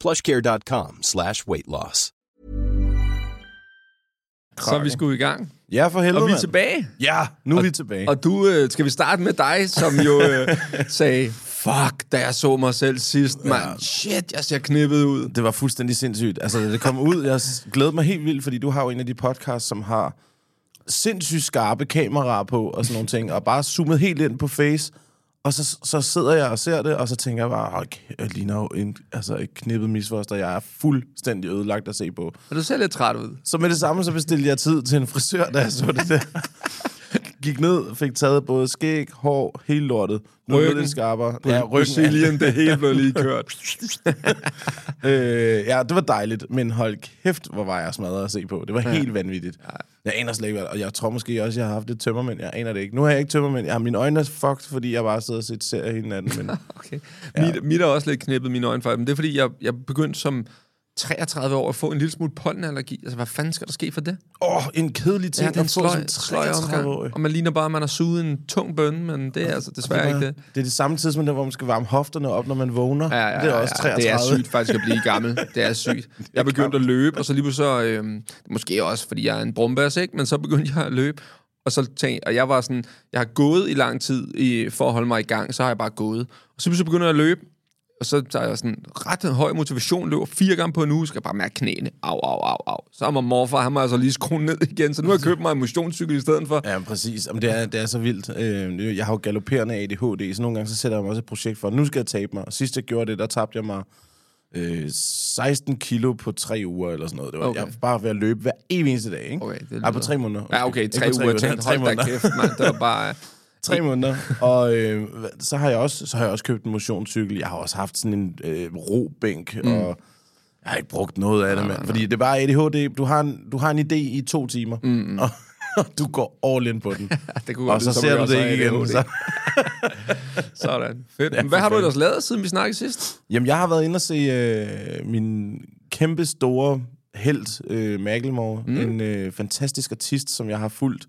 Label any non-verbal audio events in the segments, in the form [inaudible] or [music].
plushcare.com slash weight loss. Så er vi skulle i gang. Ja, for helvede, Og vi er mand. tilbage. Ja, nu er vi tilbage. Og du, øh, skal vi starte med dig, som jo øh, [laughs] sagde, fuck, da jeg så mig selv sidst, mand. Shit, jeg ser knippet ud. Det var fuldstændig sindssygt. Altså, da det kom ud, jeg glædede mig helt vildt, fordi du har jo en af de podcasts, som har sindssygt skarpe kameraer på og sådan nogle ting, og bare zoomet helt ind på face, og så, så sidder jeg og ser det, og så tænker jeg bare, okay, jeg ligner jo en, altså et knippet misfoster, jeg er fuldstændig ødelagt at se på. Og du ser lidt træt ud. Så med det samme, så bestilte jeg tid til en frisør, da jeg så det der. [laughs] Gik ned, fik taget både skæg, hår, hele lortet. Nu er det Ryggen. lidt skarpere. Ja, Brazilian, det hele blev lige kørt. [laughs] Øh, ja, det var dejligt, men hold kæft, hvor var jeg smadret at se på. Det var ja. helt vanvittigt. Jeg aner slet ikke, og jeg tror måske også, jeg har haft lidt tømmermænd. Jeg aner det ikke. Nu har jeg ikke tømmermænd. Jeg har mine øjne er fucked, fordi jeg bare sidder og set serie hele natten. Men [laughs] Okay. Ja. Mit, mit er også lidt knippet mine for men det er fordi, jeg, jeg begyndte som 33 år at få en lille smule pollenallergi. Altså, hvad fanden skal der ske for det? åh, en kedelig ting Ja, det er en sløj, som sløj omgang. 33-årig. Og man ligner bare, at man har suget en tung bønne, men det er altså desværre ikke det. Det er det samme tidspunkt, der, hvor man skal varme hofterne op, når man vågner. Ja, ja, det er også ja, 33. Det er sygt faktisk at blive gammel. Det er sygt. [laughs] Jeg begyndte at løbe, og så lige så... Øhm, måske også, fordi jeg er en brumbas, ikke? Men så begyndte jeg at løbe. Og så tænkte og jeg var sådan... Jeg har gået i lang tid i, for at holde mig i gang, så har jeg bare gået. Og så pludselig begynder jeg at løbe, og så tager jeg sådan ret høj motivation, løber fire gange på en uge, skal jeg bare mærke knæene. Au, au, au, au. Så min morfar, han må altså lige skrue ned igen, så nu har jeg købt mig en motionscykel i stedet for. Ja, præcis. Jamen, det, er, det er så vildt. Øh, jeg har jo galopperende ADHD, så nogle gange så sætter jeg mig også et projekt for, nu skal jeg tabe mig. Og sidst jeg gjorde det, der tabte jeg mig øh, 16 kilo på tre uger eller sådan noget. Det var, Okay. okay. Jeg var bare ved at løbe hver eneste dag, ikke? Okay, det Nej, på lyder- tre måneder. Ja, okay, tre på uger. Tre da måneder. kæft, mand. Det var bare... [laughs] tre måneder. Og øh, så, har jeg også, så har jeg også købt en motionscykel. Jeg har også haft sådan en øh, robænk, mm. og jeg har ikke brugt noget af det, mand. Fordi det er bare ADHD. Du har en, du har en idé i to timer, mm. og, og du går all in på den. [laughs] Det kunne og så som ser du det ikke igen. ADHD. Så. [laughs] Sådan. Fedt. Ja, Men hvad har du ellers lavet, siden vi snakkede sidst? Jamen, jeg har været inde og se øh, min kæmpe store held, øh, Macklemore. Mm. En øh, fantastisk artist, som jeg har fulgt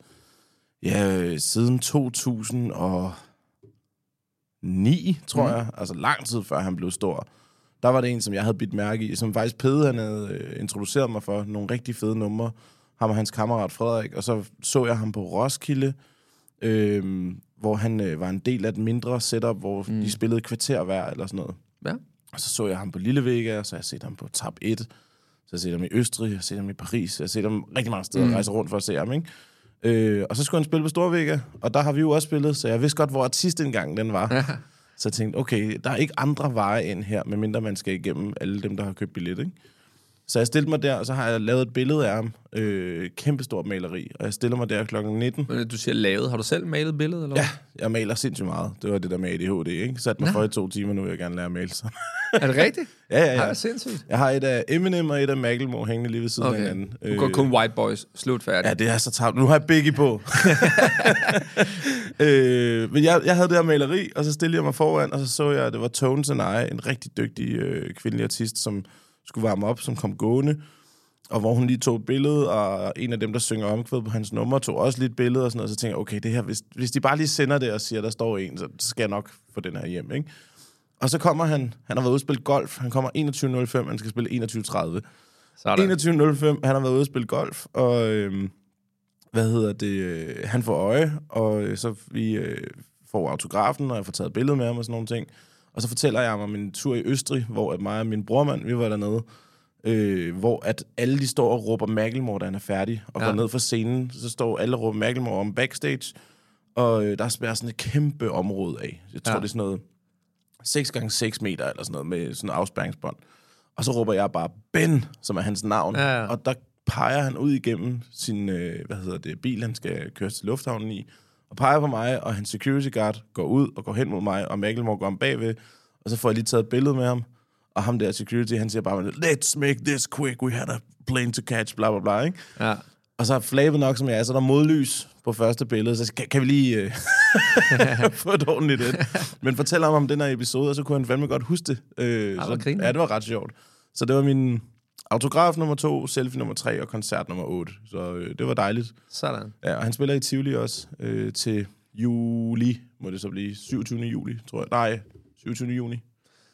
ja, øh, siden 2009, tror mm. jeg. Altså lang tid før han blev stor. Der var det en, som jeg havde bidt mærke i, som faktisk Pede, han havde øh, introduceret mig for. Nogle rigtig fede numre. Ham og hans kammerat Frederik. Og så så jeg ham på Roskilde, øh, hvor han øh, var en del af et mindre setup, hvor mm. de spillede kvarter hver eller sådan noget. Ja. Og så så jeg ham på Lille Vega, så har jeg set ham på Tab 1. Så har jeg set ham i Østrig, jeg har set ham i Paris, jeg har set ham rigtig mange steder, mm. rejse rundt for at se ham, ikke? Øh, og så skulle han spille på Stor Vega, og der har vi jo også spillet, så jeg vidste godt, hvor artistindgangen den var. så jeg tænkte, okay, der er ikke andre veje ind her, medmindre man skal igennem alle dem, der har købt billet, ikke? Så jeg stillede mig der, og så har jeg lavet et billede af ham. Øh, kæmpestort maleri. Og jeg stiller mig der klokken 19. Men du siger lavet. Har du selv malet et billede, eller Ja, jeg maler sindssygt meget. Det var det der med ADHD, ikke? Sat mig Nå. for i to timer, nu vil jeg gerne lære at male. Så. Er det rigtigt? [laughs] ja, ja, ja. Ej, sindssygt. Jeg har et af Eminem og et af Macklemore hængende lige ved siden okay. af hinanden. Du går kun white boys. Slut færdig. Ja, det er så tavlt. Nu har jeg Biggie på. [laughs] øh, men jeg, jeg havde det her maleri, og så stillede jeg mig foran, og så så jeg, at det var Tones and I, en rigtig dygtig øh, kvindelig artist, som skulle varme op, som kom gående, og hvor hun lige tog et billede, og en af dem, der synger omkvæd på hans nummer, tog også lige et billede og sådan noget, så tænkte jeg, okay, det her, hvis, hvis de bare lige sender det og siger, der står en, så skal jeg nok få den her hjem, ikke? Og så kommer han, han har været ude og spille golf, han kommer 21.05, han skal spille 21.30. Sådan. 21.05, han har været ude og spille golf, og øhm, hvad hedder det, øh, han får øje, og øh, så vi øh, får autografen, og jeg får taget billede med ham og sådan nogle ting. Og så fortæller jeg om min tur i Østrig, hvor at mig og min brormand, vi var dernede. øh, hvor at alle de står og råber Macklemore, da han er færdig, og Ja. går ned fra scenen, så står alle og råber Macklemore om backstage, og øh, der er spærret sådan et kæmpe område af. Jeg tror, Ja. ja. det er sådan noget 6 gange 6 meter, eller sådan noget, med sådan en afspærringsbånd. Og så råber jeg bare Ben, som er hans navn, Ja, ja. og der peger han ud igennem sin, øh, hvad hedder det, bil, han skal køre til lufthavnen i, og peger på mig, og hans security guard går ud og går hen mod mig, og Macklemore går om bagved, og så får jeg lige taget et billede med ham, og ham der security, han siger bare, let's make this quick, we had a plane to catch, bla bla bla, ikke? Ja. Og så flabet nok som jeg er, så er der modlys på første billede, så kan, kan vi lige øh, [laughs] få et ordentligt et. Men fortæl ham om den her episode, og så kunne han fandme godt huske det. Øh, hvor så, ja, det var ret sjovt. Så det var min autograf nummer to, selfie nummer tre og koncert nummer 8. Så øh, det var dejligt. Sådan. Ja, og han spiller i Tivoli også øh, til juli, må det så blive. 27. juli, tror jeg. Nej, 27. juni.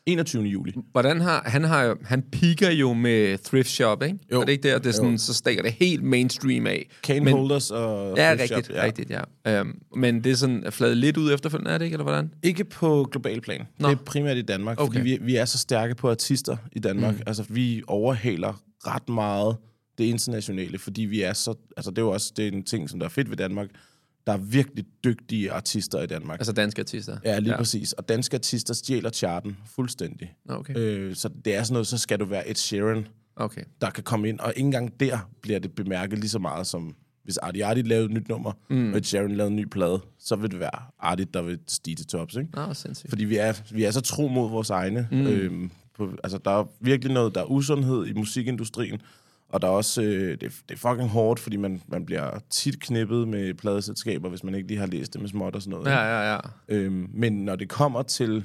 21. juli. Hvordan har, han har han piker jo med thrift shop, ikke? Jo. Er det ikke der, det er sådan, Jo. så stikker det helt mainstream af. Cane Men- holders og Ja, thrift rigtigt, shop, ja. rigtigt, ja. Um, men det er sådan fladet lidt ud efterfølgende, er det ikke, eller hvordan? Ikke på global plan. Nå. Det er primært i Danmark. Okay. fordi vi, vi er så stærke på artister i Danmark. Mm. Altså, vi overhaler ret meget det internationale, fordi vi er så... Altså, det er jo også det er en ting, som der er fedt ved Danmark. Der er virkelig dygtige artister i Danmark. Altså danske artister. ja, lige ja. præcis. Og danske artister stjæler charten fuldstændig. Okay. Øh, så det er sådan noget, så skal du være et Sheeran, okay. der kan komme ind, og ikke engang der bliver det bemærket lige så meget som hvis Artie Artie lavede et nyt nummer, mm. og Sheeran lavede en ny plade, så vil det være Artie, der vil stige til tops, ikke? Nå, sindssygt. Fordi vi er, vi er så tro mod vores egne. Mm. Øhm, på, altså, der er virkelig noget, der er usundhed i musikindustrien, og der er også, øh, det, er- det er fucking hårdt, fordi man, man bliver tit knippet med pladeselskaber, hvis man ikke lige har læst det med småt og sådan noget. Ja, ja, ja. Øhm, men når det kommer til,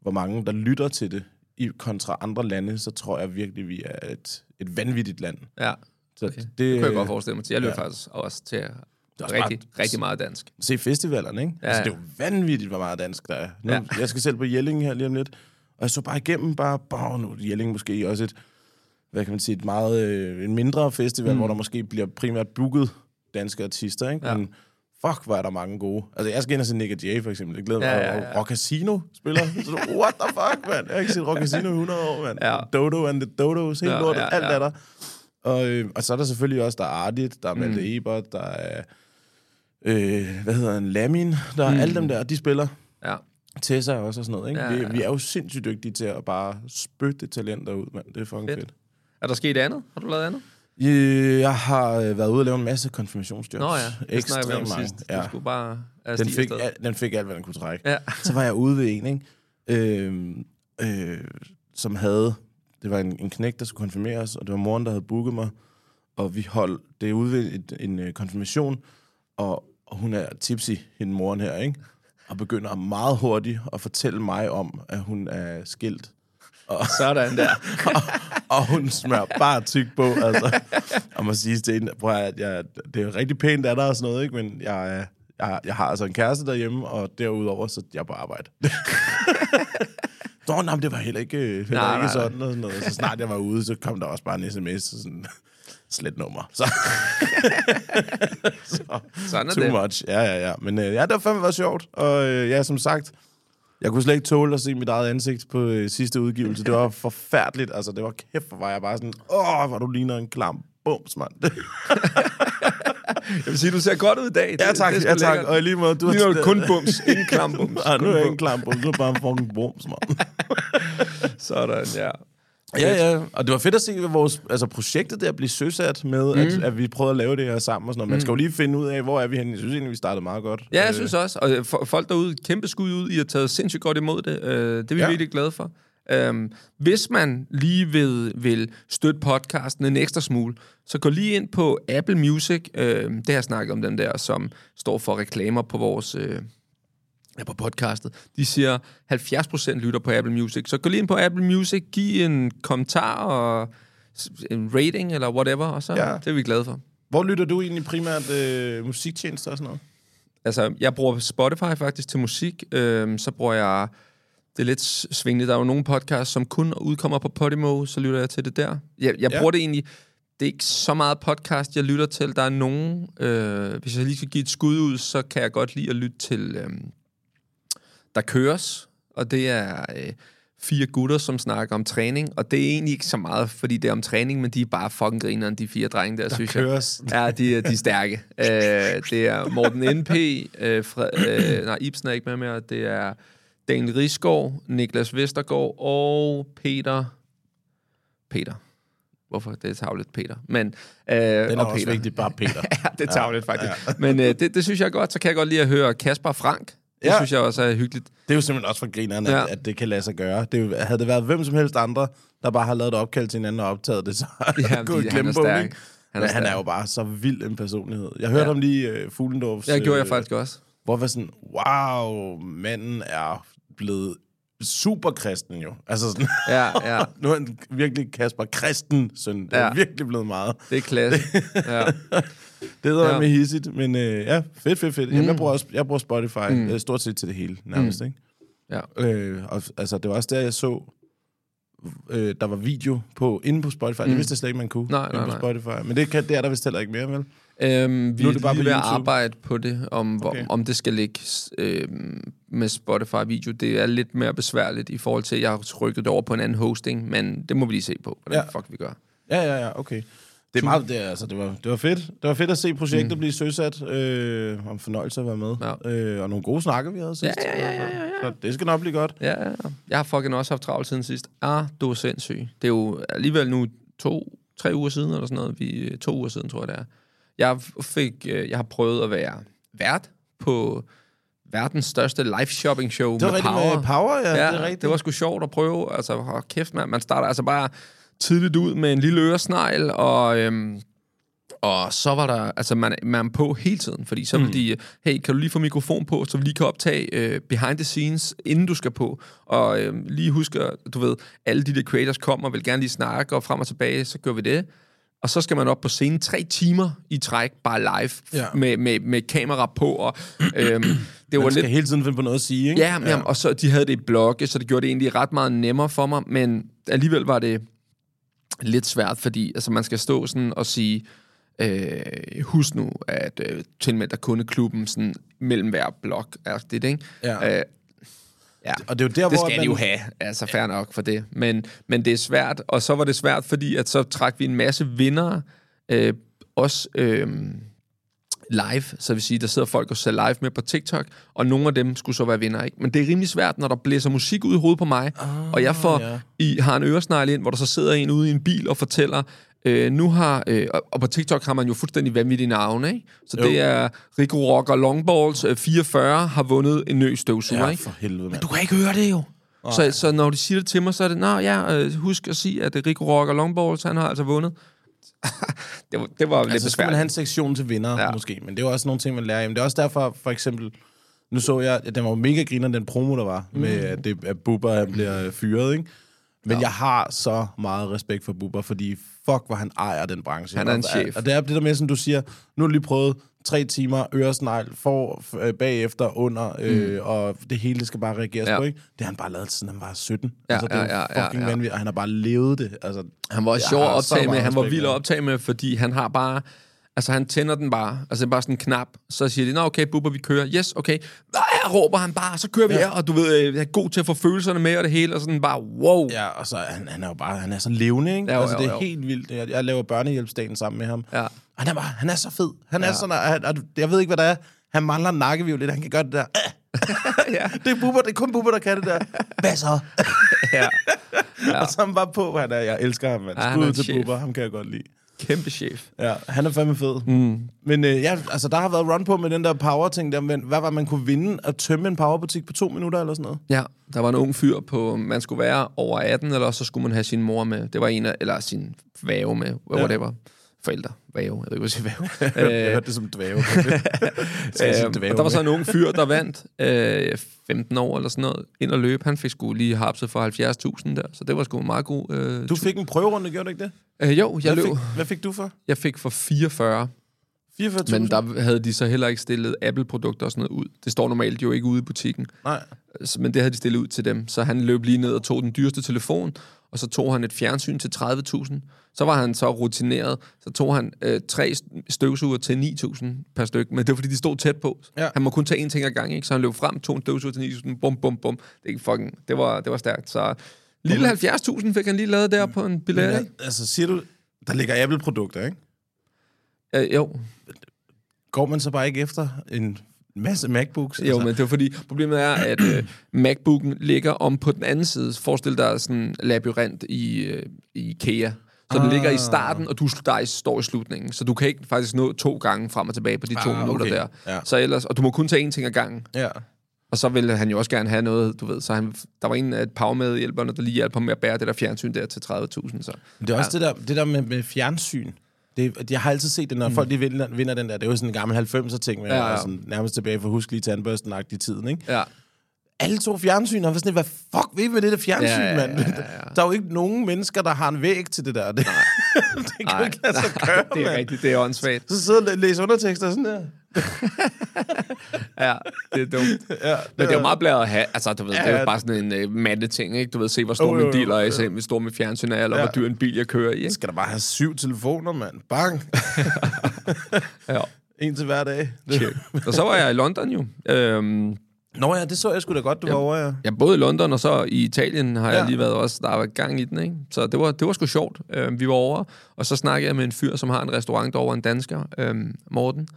hvor mange der lytter til det, i kontra andre lande, så tror jeg virkelig, vi er et, et vanvittigt land. ja. Så Okay. det, Det kunne jeg godt forestille mig til. Jeg lytter ja. faktisk også til også rigtig, bare- rigtig meget dansk. se festivalerne, ikke? Ja, altså, det er jo vanvittigt, hvor meget dansk der er. Nu, ja. Jeg skal selv på Jelling her lige om lidt, og jeg så bare igennem, bare, bare nu er Jelling måske også et, hvad kan man sige, et meget, øh, en mindre festival, mm. hvor der måske bliver primært booket danske artister, ikke? Ja. Men fuck, hvor er der mange gode. Altså, jeg skal ind og se Nick Jay, for eksempel. Jeg glæder mig. Ja, Ja, ja, ja. Rock Casino spiller. Så, what the fuck, mand? Jeg har ikke set Rock Casino i 100 år, mand. Ja. Dodo and the Dodos, helt Ja, lortet, ja, alt ja. er der. Og, øh, og så er der selvfølgelig også, der er Ardit, der er Malte Mm. Ebert, der er, øh, hvad hedder han, Lamin, der er mm. alle dem der, de spiller. Ja. Tessa også og sådan noget, ikke? Ja, Ja, ja, vi, vi er jo sindssygt dygtige til at bare spytte talenter ud, mand. Det er fucking fedt. Fedt. Er der sket andet? Har du lavet andet? Jeg har øh, været ude og lave en masse konfirmationsjobs. Nå ja, det snakkede vi om sidst. Ja. Du skulle bare Den fik, al, den fik alt, hvad den kunne trække. Ja. Så var jeg ude ved en, ikke? Øh, øh, som havde... Det var en, en knæk, der skulle konfirmeres, og det var moren, der havde booket mig. Og vi holdt det ude ved et, en øh, konfirmation, og, og hun er tipsy, hende moren her, ikke? Og begynder meget hurtigt at fortælle mig om, at hun er skilt. Sådan der. [laughs] og, og hun smører bare tyk på, altså. Og må sige til hende, prøv at jeg, det er jo rigtig pænt af dig og sådan noget, ikke? Men jeg, jeg, jeg har altså en kæreste derhjemme, og derudover, så jeg er på arbejde. [laughs] Nå, nej, det var heller ikke, heller Nej, ikke nej, sådan. Og sådan noget. Så snart jeg var ude, så kom der også bare en sms, og sådan, slet nummer. Så, [laughs] så Sådan er too det. much. Ja, ja, ja. Men øh, ja, det var fandme været sjovt. Og øh, ja, som sagt, jeg kunne slet ikke tåle at se mit eget ansigt på øh, sidste udgivelse. Det var [laughs] forfærdeligt. Altså, det var kæft, hvor var jeg bare sådan, åh, hvor du ligner en klam bums, mand. [laughs] Jeg vil sige, du ser godt ud i dag. ja, Det- tak, det er ja, tak. lækkert. Og i lige måde, du Lige nu er det kun bums, [laughs] ingen klam bums. Ah, nu er Kun jeg ikke en klam bums, nu er bare en fucking bums, mand. Sådan, ja. Ja, ja. Og det var fedt at se vores altså, projektet der blive søsat med, mm. at, at vi prøvede at lave det her sammen og sådan noget. Man skal jo lige finde ud af, hvor er vi henne. Jeg synes egentlig, vi startede meget godt. Ja, jeg Øh, synes også. Og øh, for, folk derude, kæmpe skud ud. I har taget sindssygt godt imod det. Øh, det er vi Ja. virkelig glade for. Um, hvis man lige vil, vil støtte podcasten en ekstra smule, så gå lige ind på Apple Music. Uh, det har jeg snakket om den der, som står for reklamer på vores... ja, på podcastet. De siger, 70% lytter på Apple Music. Så gå lige ind på Apple Music, giv en kommentar og en rating eller whatever, og så Ja. det er vi glade for. Hvor lytter du egentlig primært øh, musiktjenester og sådan noget? Altså, jeg bruger Spotify faktisk til musik. Øhm, så bruger jeg... Det er lidt svingende. Der er jo nogle podcasts, som kun udkommer på Podimo, så lytter jeg til det der. Jeg, jeg Ja. bruger det egentlig... Det er ikke så meget podcast, jeg lytter til. Der er nogen... Øh, hvis jeg lige skal give et skud ud, så kan jeg godt lide at lytte til... Øh, der køres, og det er... Øh, fire gutter, som snakker om træning, og det er egentlig ikke så meget, fordi det er om træning, men de er bare fucking grineren, de fire drenge der, der synes køres. jeg. Ja, de, er- de er stærke. [laughs] øh, det er Morten N.P., øh, Fred, øh, nej, Ibsen er ikke med mere, det er Daniel Risgaard, Niklas Vestergaard og Peter... Peter. Hvorfor? Det er tavligt, Peter. Men, øh, Den er og også Peter. vigtig, bare Peter. [laughs] ja, det er tavligt, faktisk. Ja. Men øh, det, det synes jeg er godt. Så kan jeg godt lide at høre Kasper Frank. Det Ja. synes jeg også er hyggeligt. Det er jo simpelthen også for grineren, at, Ja. ja. at det kan lade sig gøre. Det jo, havde det været hvem som helst andre, der bare har lavet et opkald til hinanden og optaget det, så Ja, [laughs] gået han er stærk. Han er han er jo bare så vild en personlighed. Jeg hørte Ja. ja. om lige uh, Fuglendorfs... Det gjorde jeg øh, faktisk også. Hvor jeg var sådan, wow, manden er blevet super kristen jo. Altså sådan, Ja, ja. [laughs] nu er han virkelig Kasper Kristen søn. Det er Ja. virkelig blevet meget. Det er klasse. [laughs] Ja. Det hedder Ja. med hissigt, men øh, ja, fedt, fedt, fedt. Jamen, jeg, bruger også, jeg bruger Spotify mm. øh, stort set til det hele, nærmest, mm. ikke? Ja. Øh, og, altså, det var også der, jeg så, øh, der var video på, inde på Spotify. Mm. Det vidste jeg slet ikke, man kunne Nej, inde nej, på nej. Spotify. Men det, kan, det er der vist heller ikke mere, vel? Øhm, vi Nu er, det bare lige på ved at arbejde på det, om, okay. Om det skal ligge øhm, med Spotify-video. Det er lidt mere besværligt i forhold til, at jeg har rykket det over på en anden hosting, men det må vi lige se på, hvordan ja. Fuck vi gør. Ja, ja, ja, okay. Det er meget, det, altså, det, var, det var fedt. Det var fedt at se projektet mm. blive søsat. Øh, om fornøjelse at være med. Ja. Øh, og nogle gode snakker, vi havde sidst. Ja, ja, ja, ja, ja, Så det skal nok blive godt. Ja, ja, ja. jeg har fucking også haft travlt siden sidst. Ah, du er sindssyg. Det er jo alligevel nu to, tre uger siden, eller sådan noget. Vi, to uger siden, tror jeg det er. Jeg, fik, øh, jeg har prøvet at være vært på verdens største live shopping show Det var med Power. med Power, ja. Ja, det er rigtigt. det var sgu sjovt at prøve. Altså, hold kæft, man. Man starter altså bare tidligt ud med en lille øresnegl, og, øhm, og så var der, altså man, man på hele tiden, fordi så Mm. de, hey, kan du lige få mikrofon på, så vi lige kan optage øh, behind the scenes, inden du skal på, og øh, lige husk, at, du ved, alle de der creators kommer og vil gerne lige snakke, og frem og tilbage, så gør vi det. Og så skal man op på scenen tre timer i træk, bare live, Ja. med, med, med kamera på, og øhm, det var Man skal lidt... hele tiden finde på noget at sige, ikke? Ja, men, ja. og så de havde det i blogge, så det gjorde det egentlig ret meget nemmere for mig, men alligevel var det lidt svært, fordi altså, man skal stå sådan og sige, øh, husk nu, at øh, tilmeld dig kundeklubben sådan, mellem hver blog, er det, ikke? Ja. Øh, ja. Og det er jo der, Det hvor skal man... de jo have, altså fair nok for det. Men, men det er svært, og så var det svært, fordi at så trak vi en masse vinder, øh, også øh, live, så vil sige, der sidder folk og ser live med på TikTok, og nogle af dem skulle så være vinder, ikke? Men det er rimelig svært, når der blæser musik ud i hovedet på mig, oh, og jeg får, ja. i, har en øresnegl ind, hvor der så sidder en ude i en bil og fortæller, Øh, nu har, øh, og- på TikTok har man jo fuldstændig vanvittige navne, ikke? Så Jo. det er Rico Rocker Longballs øh, 44 har vundet en ny støvsuger, Ja, ikke? for helvede, mand. Du kan ikke høre det jo. Så, så når de siger det til mig, så er det, nå ja, øh, husk at sige, at Rico Rocker Longballs, han har altså vundet. [laughs] det var, det var lidt Altså, så skal man besværligt. have en sektion til vinder, Ja. måske. Men det er jo også nogle ting, man lærer. Jamen, det er også derfor, for eksempel... Nu så jeg, at den var mega griner, den promo, der var, mm. med at, det, at Bubber han bliver fyret, ikke? Men ja. jeg har så meget respekt for Bubber, fordi fuck, hvor han ejer den branche. Han er en Og- chef. Og det er det der med, som du siger, nu har du lige prøvet tre timer øresnegl, for øh, bagefter, under, øh, og det hele skal bare reageres Mm. Ja. på, ikke? Det har han bare lavet, siden han var 17. Ja, altså, det er ja, ja, ja, fucking ja. vanvittigt, og han har bare levet det. Altså, Han var Jeg sjov at optage med, han var vild at optage med, fordi han har bare... Altså, han tænder den bare. Altså, bare sådan en knap. Så siger de, nå, okay, Bubber, vi kører. Yes, okay. Nej, råber han bare, så kører vi Ja. her. Og du ved, øh, er god til at få følelserne med og det hele. Og sådan bare, wow. Ja, og så han, han er jo bare, han er så levende, ikke? Ja, jo, altså, jo, det er jo. helt vildt. Jeg, jeg laver børnehjælpsdagen sammen med ham. Ja. Og han er bare, han er så fed. Han Ja. er sådan, han, og jeg ved ikke, hvad det er. Han mangler en nakkevivl lidt, han kan gøre det der. [laughs] ja. [laughs] Det er Bubber, det er kun Bubber, der kan det der. Hvad så? [laughs] ja. Ja. og så er han bare på, han er, jeg elsker ham, mand. Ja, han Skud til chef. Bubber, ham kan jeg godt lide. Kæmpe chef. Ja, han er fandme fed. Mm. Men øh, ja, altså, der har været run på med den der power-ting der, men hvad var man kunne vinde at tømme en powerbutik på to minutter eller sådan noget? Ja, der var en ung fyr på, man skulle være over 18, eller så skulle man have sin mor med. Det var en af, eller sin væve med, whatever. Forældre, væve, jeg ved ikke, hvad [laughs] jeg væve. jeg hørte det som dvæve. [laughs] Øh, dvæve og der var så en ung fyr, der vandt øh, 15 år eller sådan noget, ind og løb. Han fik sgu lige hapset for 70.000 der, så det var sgu en meget god... Øh, Du fik en prøverunde, gjorde du ikke det? øh, jo, jeg hvad, løb. fik, hvad fik du for? Jeg fik for 44, 44.000? men der havde de så heller ikke stillet Apple-produkter og sådan noget ud. Det står normalt jo ikke ude i butikken, Nej. Men det havde de stillet ud til dem. Så han løb lige ned og tog den dyreste telefon, og så tog han et fjernsyn til 30.000. Så var han så rutineret, så tog han øh, tre støvsuger til 9.000 per styk, men det var fordi, de stod tæt på. Ja. Han må kun tage én ting ad gang, ikke? så han løb frem, tog en støvsuger til 9.000, bum, bum, bum. Det, fucking, det, var, det var stærkt. Så lille 70.000 fik han lige lavet der på en billet. Ja, altså, siger du, der ligger Apple-produkter, ikke? Øh, jo, Går man så bare ikke efter en masse MacBooks? Jo, altså, men det er fordi, problemet er, at øh, MacBooken ligger om på den anden side. Forestil dig sådan en labyrint i, øh, i IKEA. Så den Ah. ligger i starten, og du der står i slutningen. Så du kan ikke faktisk nå to gange frem og tilbage på de to Ah, minutter okay. der. Ja. Så ellers, og du må kun tage én ting ad gangen. Ja. Og så ville han jo også gerne have noget, du ved. Så han, der var en af et par med hjælperne, der lige hjalp ham med at bære det der fjernsyn der til 30.000. Så. Det er også ja. det der, det der med, med fjernsyn. Det, jeg har altid set det, når mm. folk de vinder, vinder den der. Det er jo sådan en gammel 90'er ting, med ja. ja. Sådan, nærmest tilbage for husk lige tandbørsten i tiden, ikke? Ja. Alle to fjernsyn, og var sådan, hvad fuck vil I med det der fjernsyn, Ja, mand? ja, ja, ja. [laughs] Der er jo ikke nogen mennesker, der har en væg til det der. [laughs] Det, det kan jo ikke lade sig gøre, det er mand. rigtigt, det er åndssvagt. Så sidder og læ- læser undertekster sådan der. [laughs] Ja, det er dumt. Ja, Men det er jo meget blæret at have. Altså, du ved, ja, det er jo bare sådan en uh, mande ting, ikke? Du ved, se, hvor stor Jo, min dealer er, se, hvor stor min fjernsyn er, eller Ja. hvor dyr en bil, jeg kører i, ikke? skal der bare have syv telefoner, mand. Bang. Ja. en til hver dag. Check. Og så var jeg i London jo. Øhm, Nå ja, det så jeg sgu da godt, du var over, ja. jeg boede i London, og så i Italien har ja. jeg Ja. lige været også. Der var gang i den, ikke? Så det var, det var sgu sjovt. Øhm, vi var over, og så snakkede jeg med en fyr, som har en restaurant derovre, en dansker, øhm, Morten.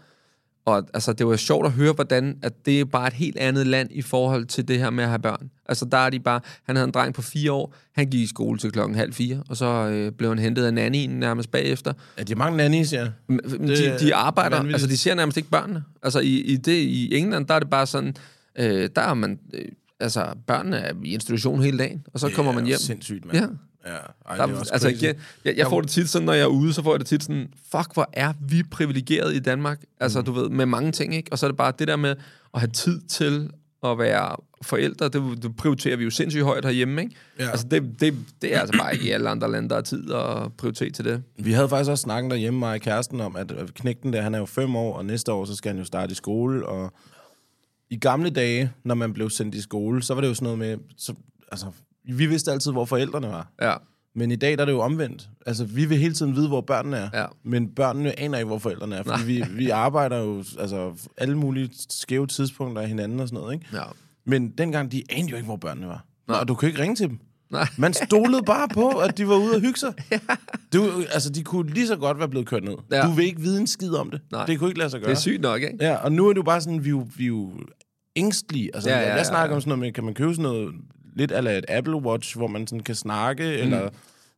Og altså, det var sjovt at høre, hvordan at det er bare et helt andet land i forhold til det her med at have børn. Altså, der er de bare... Han havde en dreng på fire år. Han gik i skole til klokken halv fire, og så øh, blev han hentet af nannyen nærmest bagefter. Ja, de er mange nannies, ja. Men De, de arbejder, altså de ser nærmest ikke børnene. Altså i, i, det, i England, der er det bare sådan, øh, der er man, øh, altså børnene er i institution hele dagen, og så kommer man hjem. Sindssygt, mand. Ja. Ja, ej, Der, det er også altså, crazy. jeg, jeg, jeg får det tit sådan, når jeg er ude, så får jeg det tit sådan, fuck, hvor er vi privilegeret i Danmark. Altså, Mm. du ved, med mange ting, ikke? Og så er det bare det der med at have tid til at være forældre, det, det prioriterer vi jo sindssygt højt herhjemme, ikke? Ja. Altså, det, det, det er altså bare ikke i alle andre lande, der er tid og prioritet til det. Vi havde faktisk også snakket derhjemme, mig og kæresten, om, at knægten der, han er jo fem år, og næste år, så skal han jo starte i skole, og i gamle dage, når man blev sendt i skole, så var det jo sådan noget med, så, altså, vi vidste altid, hvor forældrene var. Ja, Men i dag der er det jo omvendt. Altså, vi vil hele tiden vide, hvor børnene er. Ja. Men børnene aner ikke, hvor forældrene er. Fordi vi, vi arbejder jo altså, alle mulige skæve tidspunkter af hinanden og sådan noget. Ikke? ja. Men dengang, de anede jo ikke, hvor børnene var. Nej. Og du kan ikke ringe til dem. Nej. Man stolede bare på, at de var ude og hygge sig. [laughs] ja. det, altså, de kunne lige så godt være blevet kørt ned. Ja. Du vil ikke vide en skid om det. Nej. Det kunne ikke lade sig gøre. Det er sygt nok, ikke? Ja, og nu er jo bare sådan, vi er jo, vi er jo ængstlige. Altså, Ja, ja, ja, jeg snakker om sådan noget med, kan man købe sådan noget, lidt af et Apple Watch, hvor man sådan kan snakke, mm. eller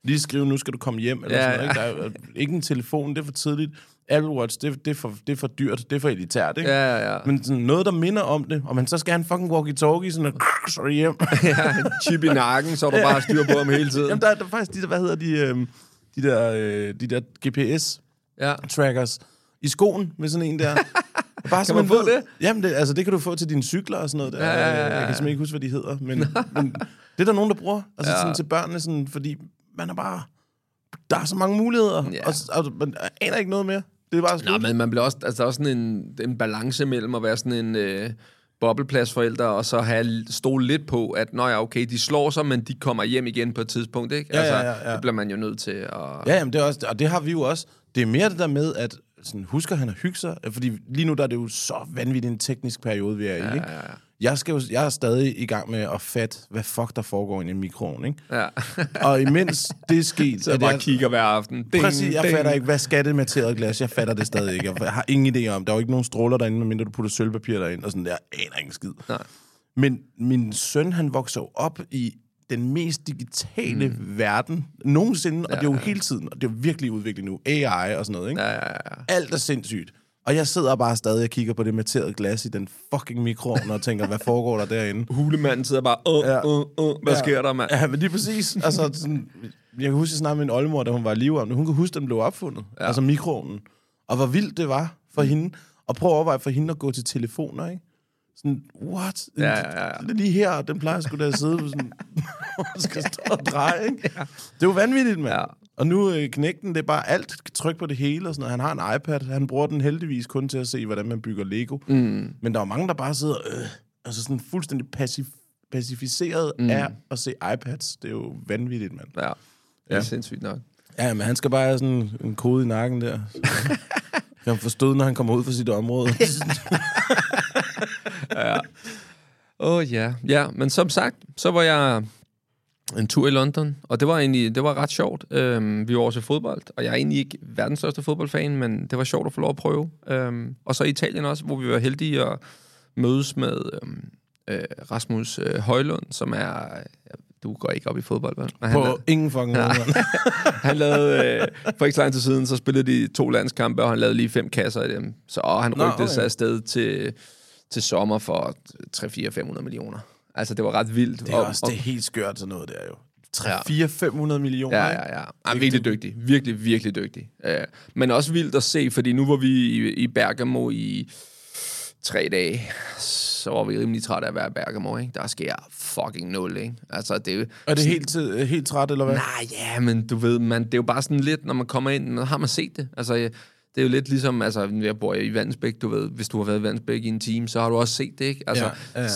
lige skrive, nu skal du komme hjem, eller Ja, sådan noget. Ikke? Der er ikke en telefon, det er for tidligt. Apple Watch, det, det, er, for, det er for dyrt, det er for elitært, ikke? Ja, ja, ja. Men sådan noget, der minder om det, og man så skal have en fucking walkie-talkie, sådan og [laughs] så er hjem. [laughs] ja, chip i nakken, så er du bare styr på ham hele tiden. Jamen, der, er- der er faktisk de der, hvad hedder de, øhm, de der, øh, de der GPS-trackers Ja. i skoen med sådan en der. [laughs] [laughs] Bare så man få ved- det? Jamen, det, altså, det kan du få til dine cykler og sådan noget. Der. Ja, ja, ja, ja. Jeg kan simpelthen ikke huske, hvad de hedder. Men, [laughs] men det er der nogen, der bruger. Altså Ja. sådan, til børnene, sådan, fordi man er bare... Der er så mange muligheder, Ja. og, og man aner ikke noget mere. Det er bare slut. Nå, men man bliver også, altså, der er også sådan en, en balance mellem at være sådan en øh, boblepladsforælder, og så have stole lidt på, at nå ja, okay, de slår sig, men de kommer hjem igen på et tidspunkt, ikke? Ja, altså, ja, ja, ja. det bliver man jo nødt til at... Ja, jamen, det er også, og det har vi jo også. Det er mere det der med, at sådan, husker han at hygge sig? Fordi lige nu der er det jo så vanvittigt en teknisk periode, vi er i. Ikke? ja, ja. Jeg, skal jo, jeg er stadig i gang med at fatte, hvad fuck der foregår inde i mikroen. Ikke? Ja. [laughs] Og imens det er sket... så jeg bare jeg- kigger hver aften. Ding, Præcis, jeg ding. fatter ikke, hvad skal det materet glas? Jeg fatter det stadig ikke. Jeg har ingen idé om, der er jo ikke nogen stråler derinde, medmindre du putter sølvpapir derind, og sådan der. Aner ikke en skid. Nej. Men min søn, han vokser jo op i den mest digitale mm. verden nogensinde, og det er jo hele tiden, og det er jo virkelig udviklet nu. AI og sådan noget, ikke? Ja, ja, ja. Alt er sindssygt. Og jeg sidder bare stadig og kigger på det materede glas i den fucking mikroovn og tænker, hvad foregår der derinde? [laughs] Hulemanden sidder bare, uh, Ja. uh, uh, hvad Ja. sker der, mand? Ja, men lige præcis. Altså, sådan, jeg kan huske, jeg snakkede med min oldemor, da hun var i live. Hun kan huske, at den blev opfundet. Ja. Altså mikroovnen. Og hvor vildt det var for mm. hende. Og prøv at overveje for hende at gå til telefoner, ikke? Sådan, what? Ja, ja, ja. Det lige her, den plejer sgu da at sidde på sådan... [laughs] og skal stå og dreje, ikke? Ja. Det er jo vanvittigt, mand. Ja. Og nu øh, knægten, det er bare alt tryk på det hele og sådan noget. Han har en iPad, han bruger den heldigvis kun til at se, hvordan man bygger Lego. Mm. Men der er mange, der bare sidder øh, altså sådan fuldstændig passif pacificeret mm. af at se iPads. Det er jo vanvittigt, mand. Ja, det er sindssygt nok. Ja, men han skal bare have sådan en kode i nakken der. [laughs] Få stød, når han kommer ud fra sit område. [laughs] [laughs] Åh oh, ja, ja, men som sagt, så var jeg en tur i London, og det var egentlig det var ret sjovt. Øhm, vi var også til fodbold, og jeg er egentlig ikke verdens største fodboldfan, men det var sjovt at få lov at prøve. Øhm, og så i Italien også, hvor vi var heldige at mødes med øhm, øh, Rasmus øh, Højlund, som er... Du går ikke op i fodbold, vel? Men han, På ingen fucking måde. [laughs] han lavede, øh, for ikke så lang tid siden, så spillede de to landskampe, og han lavede lige fem kasser i dem. Så og han Nå, rygte okay. sig afsted til, til sommer for 3-4-500 millioner. Altså, det var ret vildt. Det er også det er helt skørt sådan noget der jo. Ja. 400-500 millioner. Ja, ja, ja. Han er virkelig dygtig. Virkelig, virkelig dygtig. Uh, men også vildt at se, fordi nu var vi i, i Bergamo i tre dage. Så var vi rimelig trætte af at være i Bergamo, ikke? Der sker fucking nul, ikke? Altså, det er jo... Er det helt, tid, helt træt, eller hvad? Nej, ja, men du ved, man, det er jo bare sådan lidt, når man kommer ind, når har man set det. Altså, det er jo lidt ligesom, altså, jeg bor i Vandsbæk, du ved, hvis du har været i Vandsbæk i en time, så har du også set det, ikke? Altså, Ja, ja, ja.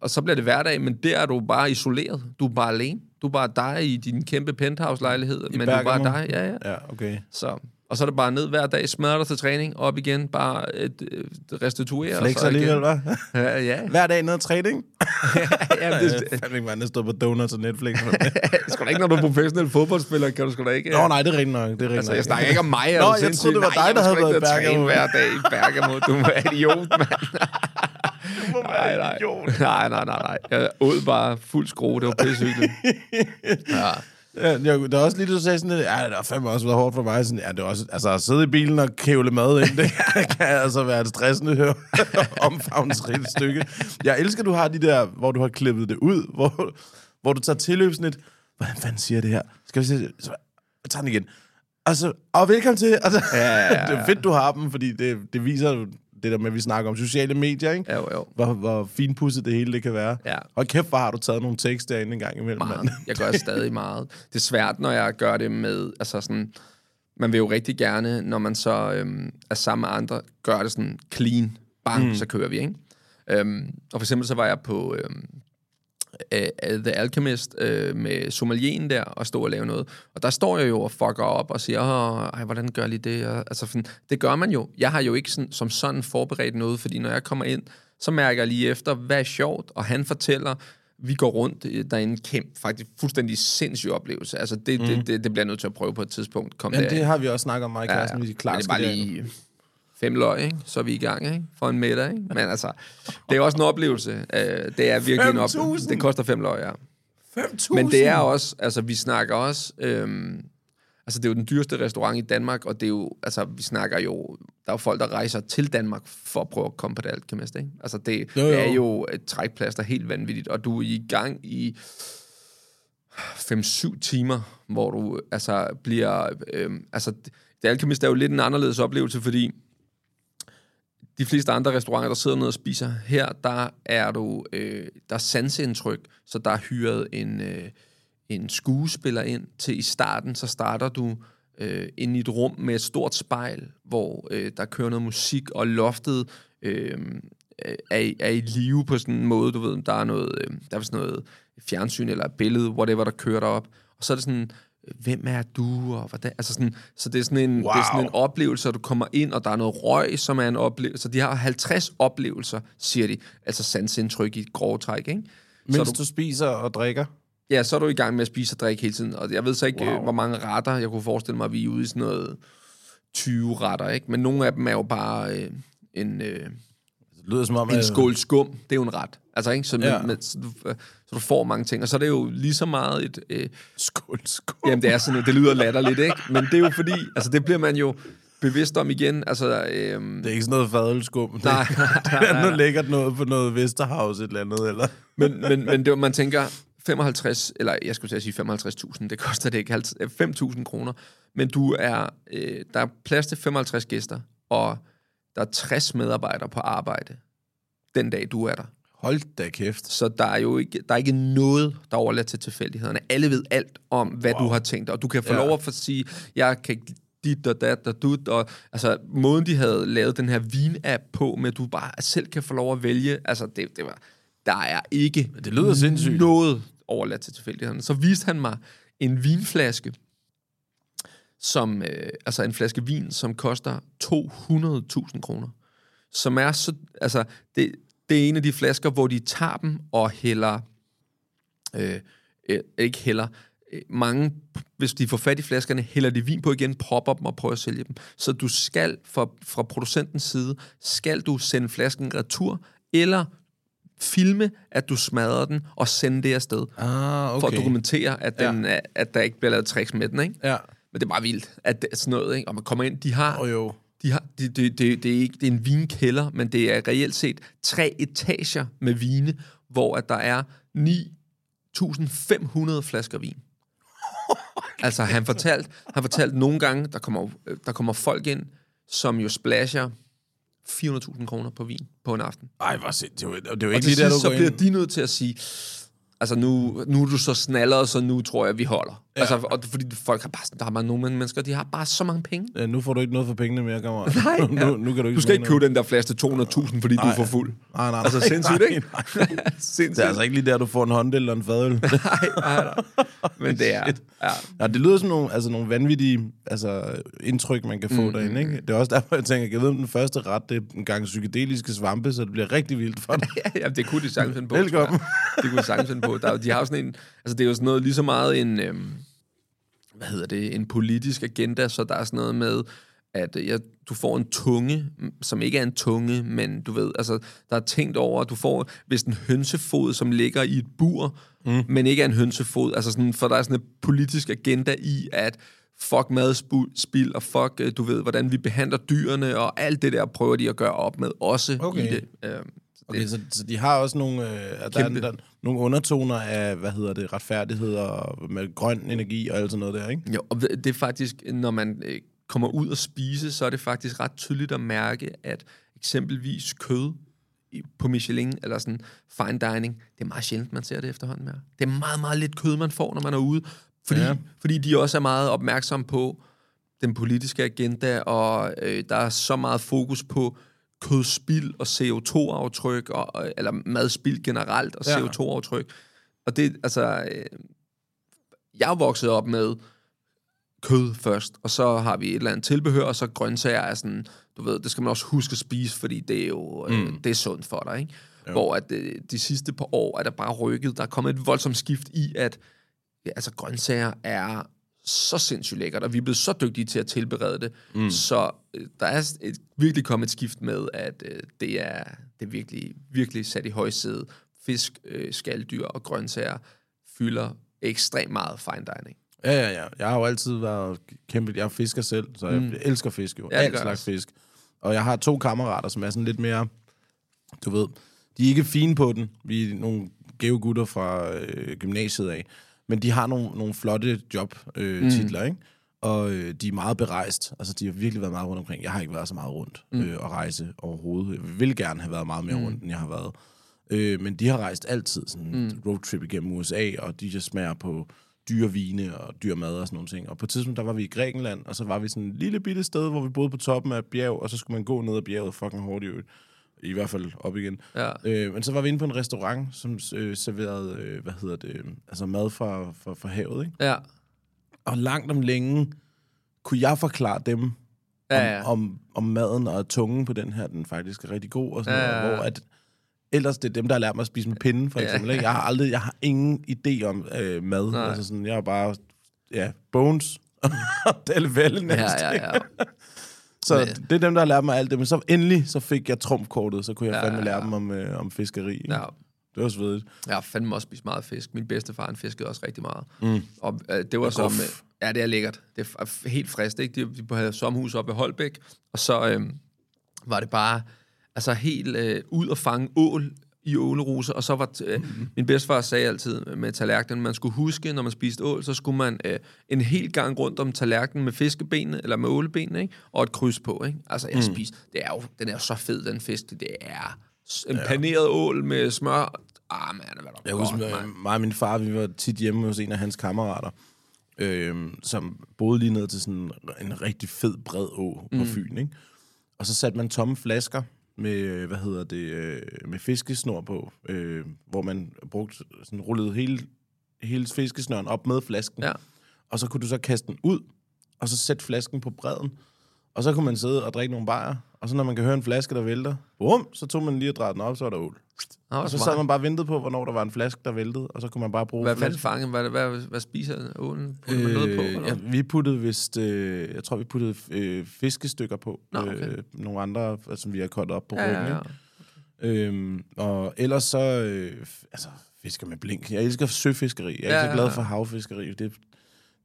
Og så bliver det hverdag, men der er du bare isoleret. Du er bare alene. Du er bare dig i din kæmpe penthouse-lejlighed, men du er Bergamo? bare dig, ja, ja. Ja, okay. Så, og så er det bare ned hver dag, smadre dig til træning, op igen, bare et, et restituere. Flex og så alligevel, igen. hva'? [laughs] Ja, ja. Hver dag ned og træning? [laughs] ja Det det, er fandme ikke, man er på donuts og Netflix. [laughs] sgu da ikke, når du er professionel fodboldspiller, kan du sgu da ikke... Nå, nej, det er nok. Det er rigtigt Altså, jeg snakker ikke om mig. Nå, jeg troede, det var Nej, dig, der havde været i Bergamo. hver dag i Bergamo. Du er idiot, mand. nej, nej. nej, nej, nej, nej. Jeg åd bare fuld skrue. Det var pissehyggeligt. Ja. Ja, der er også lige, du sagde sådan lidt, ja, det har fandme også været hårdt for mig. Sådan, ja, det er også, altså at sidde i bilen og kævle mad ind, det [laughs] kan altså være et stressende [laughs] omfavnsrigt stykke. Jeg elsker, du har de der, hvor du har klippet det ud, hvor, hvor du tager tilløb sådan lidt, hvordan fanden siger det her? Skal vi se, så, jeg tager den igen. Altså, og velkommen til. Altså, ja, ja, ja. [laughs] det er fedt, du har dem, fordi det, det viser det der med, at vi snakker om sociale medier, ikke? Jo, jo. Hvor, hvor finpudset det hele det kan være. Ja. Og kæft, hvor har du taget nogle tekster derinde en gang imellem, mand. Meget. Jeg gør [laughs] stadig meget. Det er svært, når jeg gør det med... Altså sådan, man vil jo rigtig gerne, når man så øhm, er sammen med andre, gør det sådan clean. Bang, mm. så kører vi, ikke? Øhm, og for eksempel så var jeg på øhm, øh, The Alchemist øh, med sommelien der og stod og lave noget. Og der står jeg jo og fucker op og siger, Åh, ej, hvordan gør lige det? Og, altså, sådan, det gør man jo. Jeg har jo ikke sådan, som sådan forberedt noget, fordi når jeg kommer ind, så mærker jeg lige efter, hvad er sjovt, og han fortæller, vi går rundt, øh, der er en kæmpe, faktisk fuldstændig sindssyg oplevelse. Altså, det, mm. det, det, det bliver jeg nødt til at prøve på et tidspunkt. Kom derind. det har vi også snakket om, kæresten, ja, ja. vi er klar Men det er bare lige fem løg, ikke? så er vi i gang ikke? for en middag. Ikke? Men altså, det er også en oplevelse. Øh, det er virkelig en oplevelse. 5.000? Det koster fem løg, ja. 5.000! Men det er også, altså vi snakker også, øhm, altså det er jo den dyreste restaurant i Danmark, og det er jo, altså vi snakker jo, der er jo folk, der rejser til Danmark for at prøve at komme på det alkemist, ikke? Altså det, Jo, jo. er jo et trækplads, der er helt vanvittigt, og du er i gang i 5-7 timer, hvor du altså bliver, øhm, altså det alkemist er jo lidt en anderledes oplevelse, fordi de fleste andre restauranter, der sidder nede og spiser, her der er du, øh, der er sanseindtryk, så der er hyret en, øh, en skuespiller ind til i starten, så starter du øh, ind i et rum med et stort spejl, hvor øh, der kører noget musik, og loftet øh, er, er i live på sådan en måde, du ved, der er noget, øh, der er sådan noget fjernsyn eller et billede, whatever, der kører derop, og så er det sådan, hvem er du, og hvordan, altså sådan, så det er sådan en, wow. det er sådan en oplevelse, at du kommer ind, og der er noget røg, som er en oplevelse, så de har 50 oplevelser, siger de, altså sansindtryk i et grove træk, ikke? Så Mens du, du spiser og drikker. ja, så er du i gang med at spise og drikke hele tiden, og jeg ved så ikke, Wow. wow. hvor mange retter, jeg kunne forestille mig, at vi er ude i sådan noget 20 retter, ikke? Men nogle af dem er jo bare øh, en... Øh, lyder som om, en skål skum, det er jo en ret. Altså, ikke? Så, Ja. med, så, du, så du får mange ting. Og så er det jo lige så meget et... Øh, Skål, skål. jamen, det er sådan, det lyder latterligt, ikke? Men det er jo fordi, altså, det bliver man jo bevidst om igen. Altså, øhm, Det er ikke sådan noget fadelskum. Det, Nej, [laughs] det er noget lækkert noget på noget Vesterhavs et eller andet, eller? men, men, men det, man tænker, 55, eller jeg skulle sige 55.000, det koster det ikke, 5.000 kroner. Men du er, øh, der er plads til 55 gæster, og der er 60 medarbejdere på arbejde den dag, du er der. Hold da kæft. Så der er jo ikke, der er ikke noget, der er overladt til tilfældighederne. Alle ved alt om, hvad wow. du har tænkt, og du kan få Ja. lov at sige, jeg kan dit og dat og dut, og altså måden, de havde lavet den her vin-app på, med at du bare selv kan få lov at vælge, altså det, det var, der er ikke Det lyder sindssygt. noget overladt til tilfældighederne. Så viste han mig en vinflaske, som, øh, altså en flaske vin, som koster 200.000 kroner. Som er så, altså, det, det er en af de flasker, hvor de tager dem og hælder, øh, øh, ikke hælder, øh, mange, hvis de får fat i flaskerne, hælder de vin på igen, propper dem og prøver at sælge dem. Så du skal, fra, fra producentens side, skal du sende flasken retur, eller filme, at du smadrer den, og sende det afsted. Ah, okay. For at dokumentere, at, den, ja. at der ikke bliver lavet tricks med den, ikke? Ja. Men det er bare vildt, at det er sådan noget, ikke? Og man kommer ind, de har... Og jo. De har, det, det, det, det, er ikke, det er en vinkælder, men det er reelt set tre etager med vine, hvor at der er 9.500 flasker vin. altså, han fortalte, han fortalte nogle gange, der kommer, der kommer folk ind, som jo splasher 400.000 kroner på vin på en aften. Ej, hvor sind. Det er jo, det er jo Og ikke til lige der, du så går bliver ind. de nødt til at sige, altså nu, nu er du så snallet, så nu tror jeg, vi holder. Ja. Altså, og fordi folk har bare, der har bare nogle mennesker, de har bare så mange penge. Ja, nu får du ikke noget for pengene mere, kammerat. [laughs] Nej, nu, nu, nu kan du ikke Du skal ikke købe den der flaske til 200.000, fordi du er for fuld. noget. Nej, nej, Altså nej, sindssygt, nej, ikke? nej. [laughs] Sindssygt. Det er altså ikke lige der, du får en håndel eller en fadøl. [laughs] nej, nej, nej. Men det er... Ja. Ja, det lyder som nogle, altså, nogle vanvittige altså, indtryk, man kan få mm, derinde. Ikke? Det er også derfor, jeg tænker, jeg ved, om den første ret, det er en gang psykedeliske svampe, så det bliver rigtig vildt for dig. Ja, ja, det kunne de sagtens finde på. Velkommen. Det kunne de sagtens finde på. Der, er de har sådan en... Altså, det er jo sådan noget lige så meget en... Øhm, hvad hedder det? En politisk agenda, så der er sådan noget med, at øh, ja, du får en tunge, som ikke er en tunge, men du ved, altså, der er tænkt over, at du får hvis en hønsefod, som ligger i et bur, mm. men ikke er en hønsefod. Altså sådan, for der er sådan en politisk agenda i, at fuck madspild, og fuck, øh, du ved, hvordan vi behandler dyrene, og alt det der prøver de at gøre op med, også Okay. i det. Øhm, Okay, så, så de har også nogle, øh, der, er, der, er nogle undertoner af, hvad hedder det, retfærdighed og med grøn energi og alt sådan noget der, ikke? Jo, og det er faktisk, når man øh, kommer ud og spise, så er det faktisk ret tydeligt at mærke, at eksempelvis kød på Michelin, eller sådan fine dining, det er meget sjældent, man ser det efterhånden mere. Det er meget, meget lidt kød, man får, når man er ude, fordi, ja. fordi de også er meget opmærksomme på den politiske agenda, og øh, der er så meget fokus på kødspild og CO2-aftryk, og, eller madspild generelt og Ja. CO2-aftryk. Og det, altså, øh, jeg er vokset op med kød først, og så har vi et eller andet tilbehør, og så grøntsager er sådan, du ved, det skal man også huske at spise, fordi det er jo, mm. øh, det er sundt for dig, ikke? Jo. Hvor at øh, de sidste par år er der bare rykket, der er kommet et voldsomt skift i, at ja, altså, grøntsager er så sindssygt lækkert, og vi er blevet så dygtige til at tilberede det, mm. så der er et, virkelig kommet et skift med, at øh, det, er, det er virkelig, virkelig sat i højsædet. Fisk, øh, skalddyr og grøntsager fylder ekstremt meget fine dining. Ja, ja, ja. Jeg har jo altid været kæmpe... Jeg er fisker selv, så jeg mm. elsker fisk jo. Ja, Alt slags også. fisk. Og jeg har to kammerater, som er sådan lidt mere... Du ved, de er ikke fine på den. Vi er nogle gave gutter fra øh, gymnasiet af. Men de har nogle, nogle flotte jobtitler, øh, Mm. titler, ikke? Og øh, de er meget berejst. Altså, de har virkelig været meget rundt omkring. Jeg har ikke været så meget rundt Mm. øh, og rejse overhovedet. Jeg vil gerne have været meget mere rundt, end jeg har været. Øh, men de har rejst altid sådan en Mm. roadtrip igennem USA, og de smager på dyre vine og dyr mad og sådan nogle ting. Og på et tidspunkt, der var vi i Grækenland, og så var vi sådan et lille bitte sted, hvor vi boede på toppen af et bjerg, og så skulle man gå ned ad bjerget fucking hårdt i øvrigt. I hvert fald op igen. Ja. Øh, men så var vi inde på en restaurant, som øh, serverede, øh, hvad hedder det, altså mad fra, fra, fra havet, ikke? Ja. Og langt om længe kunne jeg forklare dem om, Ja, ja. om, om maden og tungen på den her, den faktisk er rigtig god og sådan Ja, noget, ja, ja. hvor at ellers det er dem, der har lært mig at spise med pinden, for Ja. eksempel. Ikke? Jeg har aldrig, jeg har ingen idé om øh, mad. Nej. Altså sådan, jeg er bare, ja, bones og delvelle næsten. Ja, ja, ja. Så Men- det er dem, der har lært mig alt det. Men så endelig, så fik jeg trumfkortet, så kunne jeg Ja, fandme ja, lære ja. dem om, øh, om fiskeri. ikke? ja. Det var svedigt. Jeg har fandme også spist meget fisk. Min bedstefar, han fiskede også rigtig meget. Mm. Og øh, det var som... Øh, ja, det er lækkert. Det er helt frist, ikke? De, de havde sommerhus oppe i Holbæk, og så øh, var det bare altså helt øh, ud og fange ål i åleruse, og så var... Øh, Mm-hmm. min bedstefar sagde altid med tallerkenen, man skulle huske, når man spiste ål, så skulle man øh, en hel gang rundt om tallerkenen med fiskebenene, eller med ålebenene, ikke? Og et kryds på, ikke? Altså, jeg mm. spiste... Det er jo, den er jo så fed, den fisk. Det er en paneret ål med smør. Ah, man, hvad der Jeg husker, øh, mig og min far, vi var tit hjemme hos en af hans kammerater, øh, som boede lige ned til sådan en rigtig fed, bred å på Fyn, ikke? Og så satte man tomme flasker med, hvad hedder det, øh, med fiskesnor på, øh, hvor man brugte, sådan rullede hele, hele fiskesnøren op med flasken. Ja. Og så kunne du så kaste den ud og så sætte flasken på bredden. Og så kunne man sidde og drikke nogle bajer, og så når man kan høre en flaske, der vælter, bum, så tog man lige og drejede den op, så var der ål. Nå, Og så sad man bare og ventede på, hvornår der var en flaske, der væltede, og så kunne man bare bruge Hvad fanden fange? Hvad, hvad, hvad spiser ålen? Putter man noget på? Øh, Eller? ja, vi puttede vist, øh, jeg tror, vi puttede øh, fiskestykker på. Nå, okay. øh, nogle andre, som vi har kottet op på ja, ryggen. ja, ja. Øhm, og ellers så, øh, altså, fisker med blink. Jeg elsker søfiskeri. Jeg er Ja, ikke så glad for havfiskeri. Det,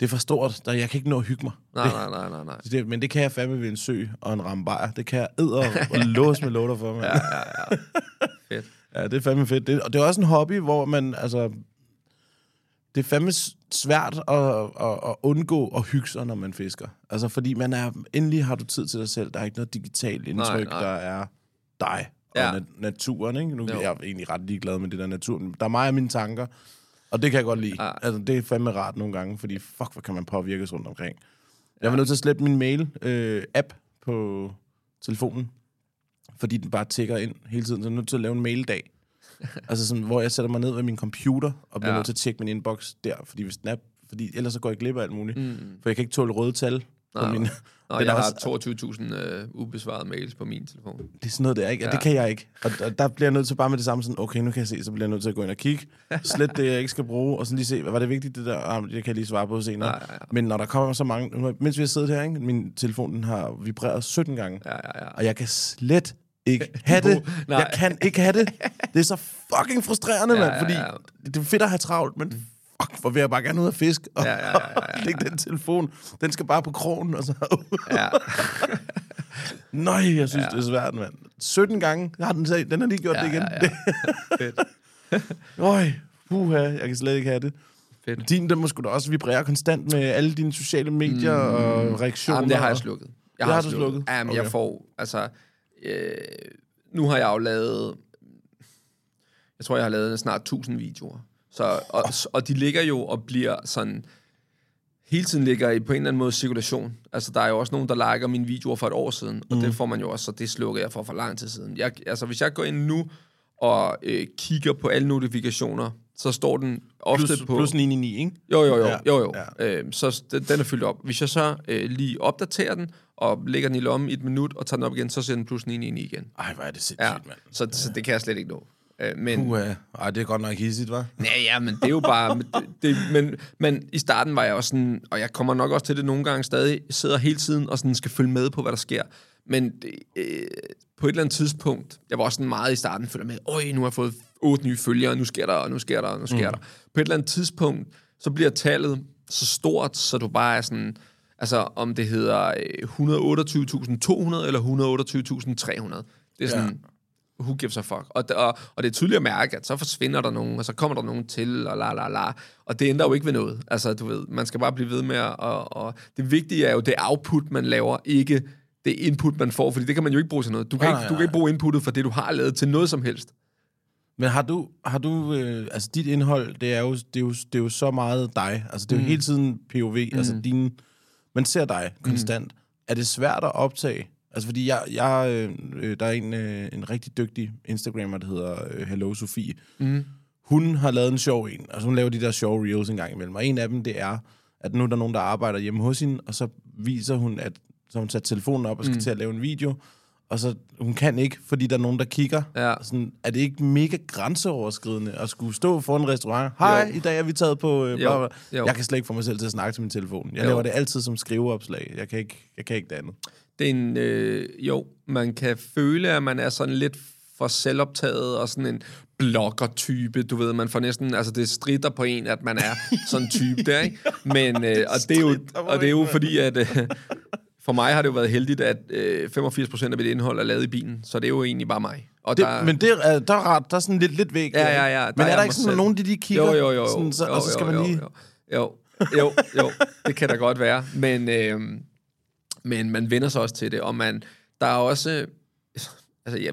det er for stort. Der, jeg kan ikke nå at hygge mig. Nej, det, nej, nej, nej, nej. det, men det kan jeg fandme ved en sø og en rambajer. Det kan jeg æder og låse med låter for mig. Ja, ja, ja. Fedt. [laughs] Ja, det er fandme fedt. Det, og det er også en hobby, hvor man, altså... Det er fandme svært at, at, at undgå at hygge sig, når man fisker. Altså, fordi man er... Endelig har du tid til dig selv. Der er ikke noget digitalt indtryk, nej. der er dig og Ja. nat- naturen, ikke? Nu Jo. er jeg egentlig ret ligeglad med det der natur. Der er mig og mine tanker, og det kan jeg godt lide. Ja. Altså, det er fandme rart nogle gange, fordi fuck, hvor kan man påvirkes rundt omkring. Jeg var nødt til at slette min mail-app på telefonen, fordi den bare tigger ind hele tiden. Så jeg er nødt til at lave en maildag. [laughs] altså sådan, hvor jeg sætter mig ned ved min computer, og bliver Ja. nødt til at tjekke min inbox der, fordi, hvis den er, fordi ellers så går jeg glip af alt muligt. Mm. For jeg kan ikke tåle røde tal på Nej, min... [laughs] Den jeg er har også- 22.000 øh, ubesvarede mails på min telefon. Det er sådan noget der, ikke? Ja. Ja. Det kan jeg ikke. Og der, der bliver jeg nødt til bare med det samme sådan, okay, nu kan jeg se, så bliver jeg nødt til at gå ind og kigge. Slet det, jeg ikke skal bruge, og sådan lige se, hvad var det vigtigt, det der? Ah, det kan jeg lige svare på senere. Ja, ja, ja. Men når der kommer så mange... Mens vi har siddet her, ikke? Min telefon den har vibreret 17 gange. Ja, ja, ja. Og jeg kan slet ikke [laughs] have det. Nej. Jeg kan ikke have det. Det er så fucking frustrerende, Ja, mand. ja, Fordi ja. det er fedt at have travlt, men [laughs] fuck, hvor vil jeg bare gerne ud og fisk. Og Ja, ja, ja, ja, [laughs] lægge den telefon. Den skal bare på krogen, og så... ja. [laughs] Nej, jeg synes, ja. det er svært, mand. 17 gange har den, sagt- den har lige gjort Ja, det igen. ja, ja. Fedt. Øj, puha, jeg kan slet ikke have det. Fedt. Din, den må sgu da også vibrere konstant med alle dine sociale medier mm. og reaktioner. Jamen, det har jeg slukket. Jeg Det har, har du slukket? Jamen, Okay. jeg får, altså, øh, nu har jeg jo lavet, jeg tror, jeg har lavet snart 1000 videoer. Så, og, og de ligger jo og bliver sådan, hele tiden ligger i på en eller anden måde cirkulation. Altså, der er jo også nogen, der liker mine videoer for et år siden, og mm. det får man jo også, så det slukker jeg for for lang tid siden. Jeg, altså, hvis jeg går ind nu og øh, kigger på alle notifikationer, så står den ofte Plus, på... plus 999, ikke? Jo, jo, jo. Ja, Ja, jo, jo. ja. Ja. Øh, så den, den er fyldt op. Hvis jeg så øh, lige opdaterer den, og lægger den i lommen i et minut, og tager den op igen, så ser den plus 999 igen. Ej, hvor er det sindssygt, Ja, mand. så, så det kan jeg slet ikke nå. Øh, men, Puha. Ej, det er godt nok hissigt, hva'? ja, ja, men det er jo bare... men, det, det, men, men i starten var jeg også sådan, og jeg kommer nok også til det nogle gange stadig, sidder hele tiden og sådan skal følge med på, hvad der sker. Men det, øh, på et eller andet tidspunkt, jeg var også sådan meget i starten, følger med, øj, nu har jeg fået otte nye følgere, nu sker der, og nu sker der, og nu sker mm. der. På et eller andet tidspunkt, så bliver tallet så stort, så du bare er sådan, altså om det hedder øh, 128.200 eller 128.300. Det er sådan, ja who gives a fuck. Og, og, og det er tydeligt at mærke, at så forsvinder der nogen, og så kommer der nogen til, og la la la. Og det ændrer jo ikke ved noget. Altså, du ved, man skal bare blive ved med at... Og, og det vigtige er jo det output, man laver, ikke det input, man får, fordi det kan man jo ikke bruge til noget. Du kan, Nej, ikke, du kan ikke bruge inputtet for det, du har lavet til noget som helst. Men har du, har du øh, altså dit indhold, det er, jo, det, er jo, det er jo så meget dig. Altså det er jo Mm. hele tiden POV, mm. altså din, man ser dig konstant. Mm. Er det svært at optage? Altså fordi jeg, jeg øh, øh, der er en, øh, en rigtig dygtig Instagrammer, der hedder øh, Hello Sofie. Mm. Hun har lavet en sjov en, altså hun laver de der sjove reels en gang imellem. Og en af dem, det er, at nu er der nogen, der arbejder hjemme hos hende, og så viser hun, at så hun sat telefonen op og skal mm. til at lave en video, og så hun kan ikke, fordi der er nogen, der kigger. Ja. Sådan, er det ikke mega grænseoverskridende at skulle stå foran en restaurant? Hej, Jo. i dag er vi taget på... Øh, Jo. Jo. Jeg kan slet ikke få mig selv til at snakke til min telefon. Jeg Jo. laver det altid som skriveopslag. Jeg kan ikke, jeg kan ikke det andet. Det er en... Øh, jo, man kan føle, at man er sådan lidt for selvoptaget og sådan en blogger-type, du ved, man får næsten, altså det stritter på en, at man er sådan en type der, ikke? Men, øh, [laughs] og, det er jo, og det er jo fordi, at øh, for mig har det jo været heldigt, at øh, 85% af mit indhold er lavet i bilen, så det er jo egentlig bare mig. Og Det, der, men det er, der er ret, der er sådan lidt, lidt væk. Ja, ja, ja, der Men er er der ikke sådan, selv. nogen de lige kigger? Jo, jo, jo. Sådan, så, jo, og så skal jo, man lige... Jo, jo, jo, jo, det kan da godt være. Men, øh, men man vender sig også til det, og man, der er også... [laughs] Altså, ja,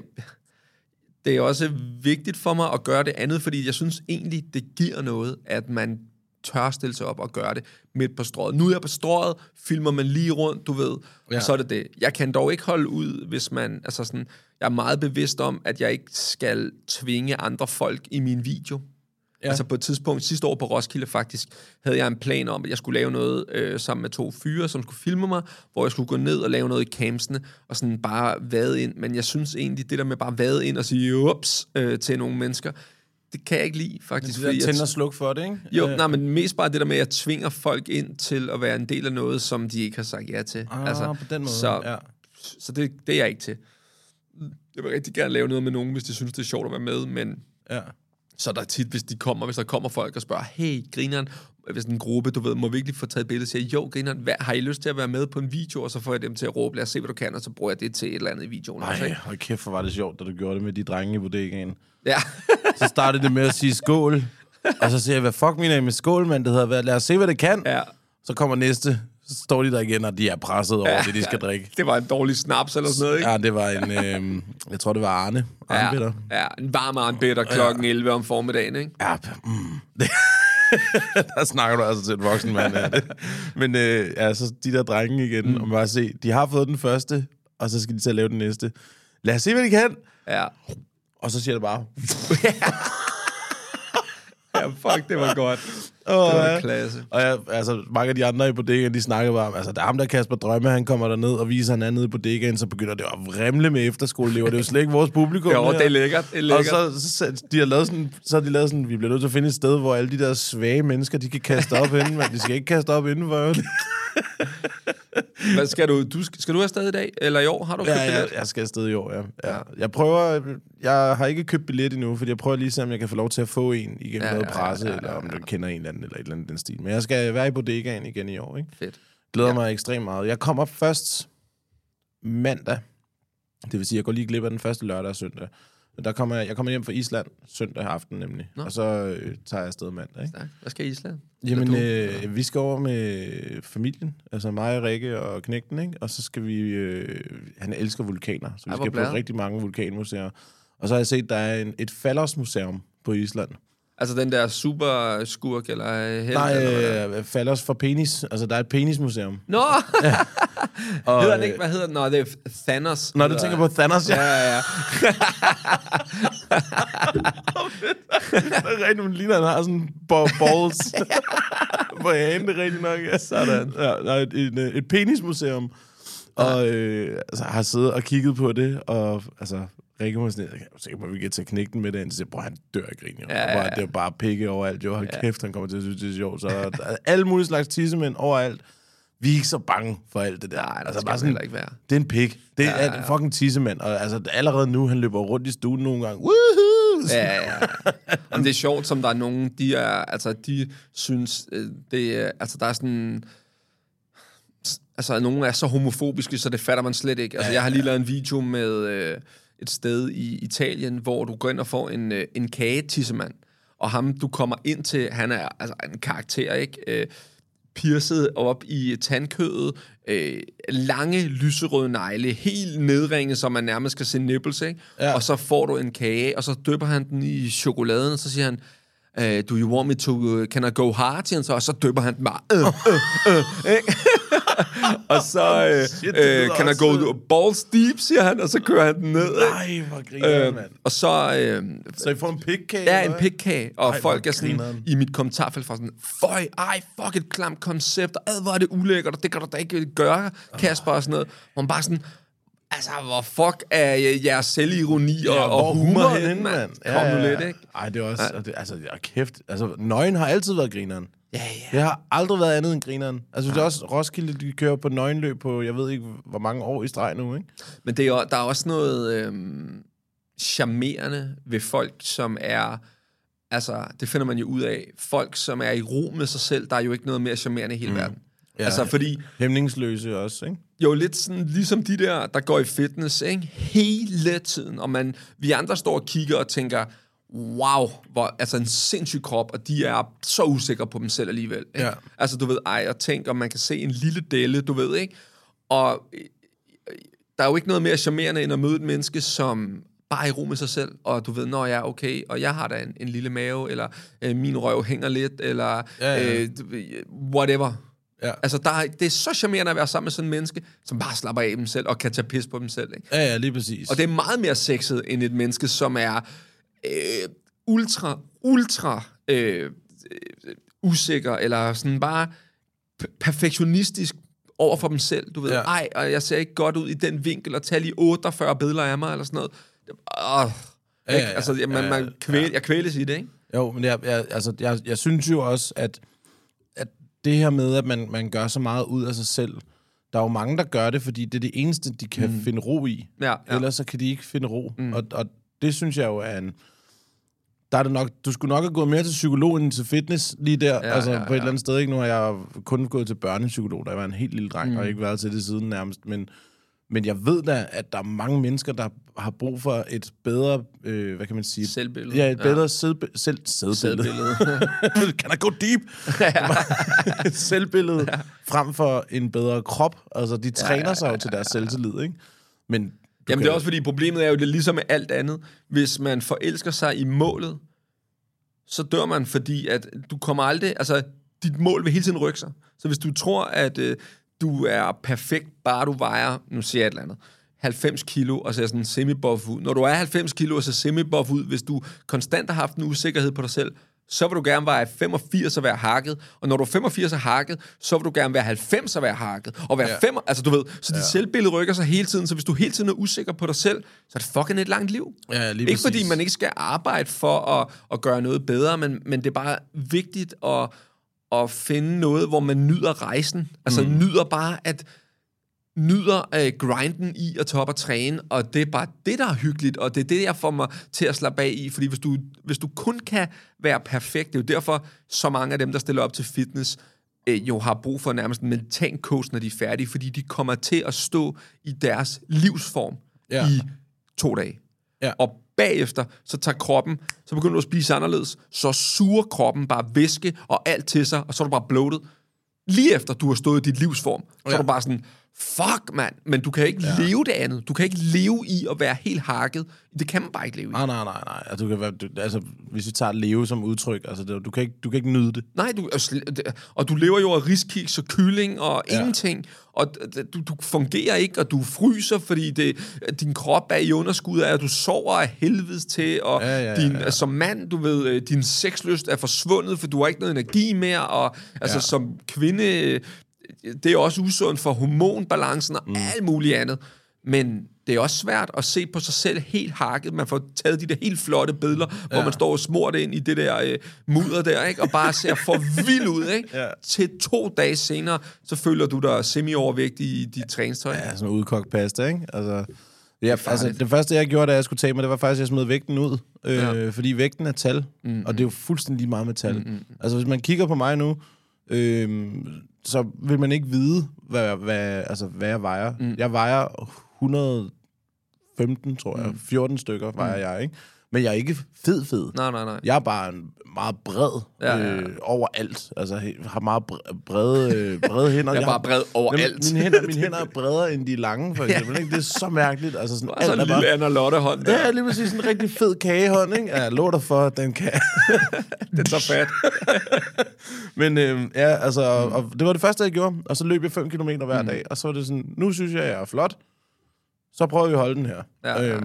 det er også vigtigt for mig at gøre det andet, fordi jeg synes egentlig, det giver noget, at man tør stille sig op og gøre det midt på strået. Nu er jeg på strået, filmer man lige rundt, du ved, ja. Og så er det det. Jeg kan dog ikke holde ud, hvis man, altså sådan, jeg er meget bevidst om, at jeg ikke skal tvinge andre folk i min video. Ja. Altså på et tidspunkt, sidste år på Roskilde faktisk, havde jeg en plan om, at jeg skulle lave noget øh, sammen med to fyre, som skulle filme mig, hvor jeg skulle gå ned og lave noget i campsene, og sådan bare vade ind. Men jeg synes egentlig, det der med bare vade ind og sige ups øh, til nogle mennesker, det kan jeg ikke lide, faktisk. Det der tænder jeg, sluk for det, ikke? jo, Øh, nej, men mest bare det der med, at jeg tvinger folk ind til at være en del af noget, som de ikke har sagt ja til. Altså, Ah, på den måde, Så, ja. så det, det er jeg ikke til. Jeg vil rigtig gerne lave noget med nogen, hvis de synes, det er sjovt at være med, men ja. Så er der tit, hvis de kommer, hvis der kommer folk og spørger, hey, grineren, hvis en gruppe, du ved, må virkelig få taget et billede, siger, jo, grineren, hvad, har I lyst til at være med på en video, og så får jeg dem til at råbe, lad os se, hvad du kan, og så bruger jeg det til et eller andet i videoen. også, Ej, ikke? hold kæft, hvor var det sjovt, da du gjorde det med de drenge i bodegaen. Ja. Så startede det med at sige skål, [laughs] og så siger jeg, hvad fuck I med skål, mand? Det hedder, lad os se, hvad det kan. ja. Så kommer næste, så står de der igen, og de er presset over ja, det, de skal drikke. Det var en dårlig snaps eller sådan noget, ikke? Ja, det var en, [laughs] øh, jeg tror, det var Arne. Arne ja, ja, en varm arnbitter klokken 11 om formiddagen, ikke? Ja, mm. [laughs] der snakker du altså til en voksen mand. Ja. [laughs] Men øh, ja, så de der drenge igen, mm. og man bare se, de har fået den første, og så skal de til at lave den næste. Lad os se, hvad de kan. Ja. Og så siger det bare, Ja, fuck, det var godt. Åh, [laughs] Det var ja. klasse. Og jeg, altså, mange af de andre i bodegaen, de snakker bare om, altså, der er ham der Kasper Drømme, han kommer derned og viser, han er nede i bodegaen, så begynder det at vrimle med efterskoleelever. Det er jo slet ikke vores publikum. Jo, det er lækkert. Det er Og lækkert. så, så, de har lavet sådan, så har de lavet sådan, vi bliver nødt til at finde et sted, hvor alle de der svage mennesker, de kan kaste op inden, men de skal ikke kaste op indenfor. [laughs] [laughs] Hvad skal du, du, skal du afsted i dag? Eller i år? Har du købt Ja, jeg, billet? jeg skal afsted i år, ja. ja. Jeg prøver, jeg har ikke købt billet endnu, fordi jeg prøver lige se, om jeg kan få lov til at få en igennem Ja, ja, noget ja, presse, ja, ja, eller om ja. du kender en eller anden, eller et eller andet den stil. Men jeg skal være i bodegaen igen i år, ikke? Fedt. Glæder ja. mig ekstremt meget. Jeg kommer først mandag. Det vil sige, jeg går lige glip af den første lørdag og søndag. Men Der kommer jeg, jeg kommer hjem fra Island søndag aften nemlig. Nå. Og så øh, tager jeg afsted mandag. Ikke? Tak. Hvad skal I Island? Jamen, øh, vi skal over med familien. Altså mig, Rikke og Knægten, ikke? Og så skal vi... Øh, han elsker vulkaner, så vi Ej, skal på blæret. rigtig mange vulkanmuseer. Og så har jeg set, der er en, et Fallos-museum på Island. Altså den der super skurk eller øh, helt? Nej, eller hvad? øh, Fallos for penis. Altså, der er et penismuseum. Nå! Og, [laughs] hedder den ikke, hvad hedder den? Nå, det er Thanos. Når du tænker på Thanos, ja. Ja, ja, ja. Det er rigtigt, men ligner, han har sådan balls [laughs] [laughs] på hagen, det er rigtigt nok. Ja. Sådan. Ja, der er et, et, et penismuseum. Og øh, altså, har siddet og kigget på det, og altså, Rikke var sådan, jeg er sikker på, at vi kan tage knægten med og så siger, bror, han dør af grin, jo. Ja, Ja, ja, ja, ja. Det er bare pikke overalt, jo. Hold ja. kæft, han kommer til at synes, det er sjovt. Så der er alle mulige slags tissemænd overalt. Vi er ikke så bange for alt det der. Nej, der altså, bare sådan, ikke være. Det er en pik. Det Ja, er ja, ja. en fucking tissemand. Og altså, allerede nu, han løber rundt i stuen nogle gange. Woohoo! Ja, ja, ja. Om det er sjovt, som der er nogen, de er, altså, de synes, øh, det er, altså, der er sådan, altså, nogen er så homofobiske, så det fatter man slet ikke. Altså, jeg har lige lavet en video med øh, et sted i Italien, hvor du går ind og får en, øh, en kage tissemand, og ham, du kommer ind til, han er altså en karakter, ikke? Øh, piercet op i tandkødet, øh, lange lyserøde negle, helt nedringet, så man nærmest skal se nipples, ikke? Ja. Og så får du en kage, og så dypper han den i chokoladen, og så siger han, uh, do you want me to, uh, can I go hard, han så, og så dypper han den bare, øh, øh, øh? [laughs] [laughs] og så, øh, Shit, øh, I også- go balls deep, siger han, og så kører han den ned? Nej, hvor griner Øh, mand. og så, øh, Så I får en pikkage? Ja, en pikkage, og Ej, folk er sådan, grineren. i mit kommentarfelt fra sådan, føj, ej, fuck et klamt koncept, og ad, hvor er det ulækkert, og det kan du da ikke gøre, Kasper, og sådan noget. Hvor man bare sådan, altså, hvor fuck er jeres selvironi og, Ja, og hvor humor henne, mand? Ja, Kom nu ja, ja. lidt, ikke? Ej, det er også... Ja. Det, altså, kæft. Altså, nøgen har altid været grineren. Ja, ja. Det har aldrig været andet end grineren. Altså, det er også Roskilde, de kører på nøgenløb på, jeg ved ikke, hvor mange år i streg nu, ikke? Men det er, jo- der er også noget øhm, charmerende ved folk, som er... Altså, det finder man jo ud af. Folk, som er i ro med sig selv, der er jo ikke noget mere charmerende i hele mm. verden. Ja. Altså, fordi Hæmningsløse også, ikke? jo lidt sådan, ligesom de der, der går i fitness, ikke? hele tiden, og man, vi andre står og kigger og tænker, wow, hvor, altså en sindssyg krop, og de er så usikre på dem selv alligevel. Ikke? Ja. Altså, du ved, ej, og tænk, om man kan se en lille delle, du ved, ikke? Og øh, der er jo ikke noget mere charmerende, end at møde et menneske, som bare er i ro med sig selv, og du ved, når jeg er okay, og jeg har da en, en lille mave, eller øh, min røv hænger lidt, eller Ja, ja. Øh, whatever. Ja. Altså, der er, det er så charmerende at være sammen med sådan en menneske, som bare slapper af dem selv og kan tage pis på dem selv. Ikke? Ja, ja, lige præcis. Og det er meget mere sexet end et menneske, som er øh, ultra ultra øh, øh, usikker, eller sådan bare perfektionistisk over for dem selv. Du ved, Ja. ja. ej, og jeg ser ikke godt ud i den vinkel, og tag lige 48 billeder af mig, eller sådan noget. Åh, Ja, ja, ja, ja. Altså, man, Ja, man kvæl, jeg kvæles i det, ikke? Jo, men jeg, jeg, altså, jeg, jeg synes jo også, at, at det her med, at man, man gør så meget ud af sig selv, der er jo mange, der gør det, fordi det er det eneste, de kan mm. finde ro i. Ja, ja. Ellers så kan de ikke finde ro. Mm. Og, og det synes jeg jo er en... Der er det nok, du skulle nok have gået mere til psykolog end til fitness lige der, ja, altså ja, på et ja. eller andet sted. Ikke? Nu har jeg kun gået til børnepsykolog, da jeg var en helt lille dreng, mm. og ikke været til det siden nærmest. Men, men jeg ved da, at der er mange mennesker, der har brug for et bedre, øh, hvad kan man sige? Selvbillede. Ja, et bedre ja. selv. Sædbillede. [laughs] kan der gå deep? et [laughs] selvbillede ja. frem for en bedre krop. Altså, de træner ja, ja, sig jo til deres selvtillid, ikke? Men Jamen kan- det er også fordi, problemet er jo, det er ligesom med alt andet. Hvis man forelsker sig i målet, så dør man, fordi at du kommer aldrig... Altså, dit mål vil hele tiden rykke sig. Så hvis du tror, at øh, du er perfekt, bare du vejer, nu siger jeg et eller andet, 90 kilo, og ser sådan semi-buff ud. Når du er 90 kilo og ser semi-buff ud, hvis du konstant har haft en usikkerhed på dig selv, så vil du gerne veje 85 og være hakket. Og når du er 85 og hakket, så vil du gerne være 90 og være hakket. Og være Ja. ja. 5, altså du ved, så dit ja. selvbillede rykker sig hele tiden. Så hvis du hele tiden er usikker på dig selv, så er det fucking et langt liv. Ja, lige ikke præcis. fordi man ikke skal arbejde for at, at gøre noget bedre, men, men det er bare vigtigt at, at finde noget, hvor man nyder rejsen. Altså mm. nyder bare at nyder øh, grinden i at tage op og træne, og det er bare det, der er hyggeligt, og det er det, jeg får mig til at slappe af i, fordi hvis du, hvis du kun kan være perfekt, det er jo derfor, så mange af dem, der stiller op til fitness, øh, jo har brug for nærmest en mental coach, når de er færdige, fordi de kommer til at stå i deres livsform Ja. i to dage. Ja. Og bagefter, så tager kroppen, så begynder du at spise anderledes, så suger kroppen bare væske og alt til sig, og så er du bare bloated. Lige efter du har stået i dit livsform, så Ja. er du bare sådan, fuck mand, men du kan ikke ja. leve det andet. Du kan ikke leve i at være helt hakket. Det kan man bare ikke leve i. Nej, nej, nej, nej. Altså, du kan være, du, altså, hvis vi tager leve som udtryk, altså, det, du, kan ikke, du kan ikke nyde det. Nej, du, og du lever jo af riskiks og kylling og ja. ingenting, og du, du fungerer ikke, og du fryser, fordi det, din krop er i underskud af, at du sover af helvedes til, og Ja, ja, ja, din, ja. som mand, du ved, øh, din sexlyst er forsvundet, for du har ikke noget energi mere, og altså Ja. som kvinde, det er også usundt for hormonbalancen og mm. alt muligt andet, men det er også svært at se på sig selv helt hakket. Man får taget de der helt flotte billeder, ja. hvor man står og smurt ind i det der øh, mudder der, ikke? og bare ser for vild ud. Ikke? Ja. Til to dage senere, så føler du dig semi-overvægtig i dit træningstøj. Ja, sådan udkogt pasta, ikke? Altså, ja, farligt. altså, det første, jeg gjorde, da jeg skulle tage mig, det var faktisk, at jeg smed vægten ud. Øh, Ja. Fordi vægten er tal, mm, og det er jo fuldstændig lige meget med tal. Mm, altså, hvis man kigger på mig nu, øh, så vil man ikke vide, hvad, hvad, altså, hvad jeg vejer. Mm. Jeg vejer 115, tror jeg. 14 stykker vejer jeg, ikke? Men jeg er ikke fed, fed. Nej, nej, nej. Jeg er bare en meget bred Ja, ja, ja. Øh, overalt. Altså, he- har meget bre- brede, øh, brede [laughs] hænder. Jeg er bare bred overalt. Jamen, mine, hænder, mine hænder er bredere end de lange, for eksempel. Ikke? Det er så mærkeligt. Altså, sådan, Og så en er lille bare, Anna Lotte hånd der. Ja, lige præcis sådan en rigtig fed kagehånd, ikke? Ja, jeg lover dig for, den kan. Det er så fat. [laughs] Men øh, ja, altså, og, og det var det første, jeg gjorde. Og så løb jeg 5 km hver dag. Og så var det sådan, nu synes jeg, jeg er flot. Så prøver vi at holde den her. Ja, ja, ja.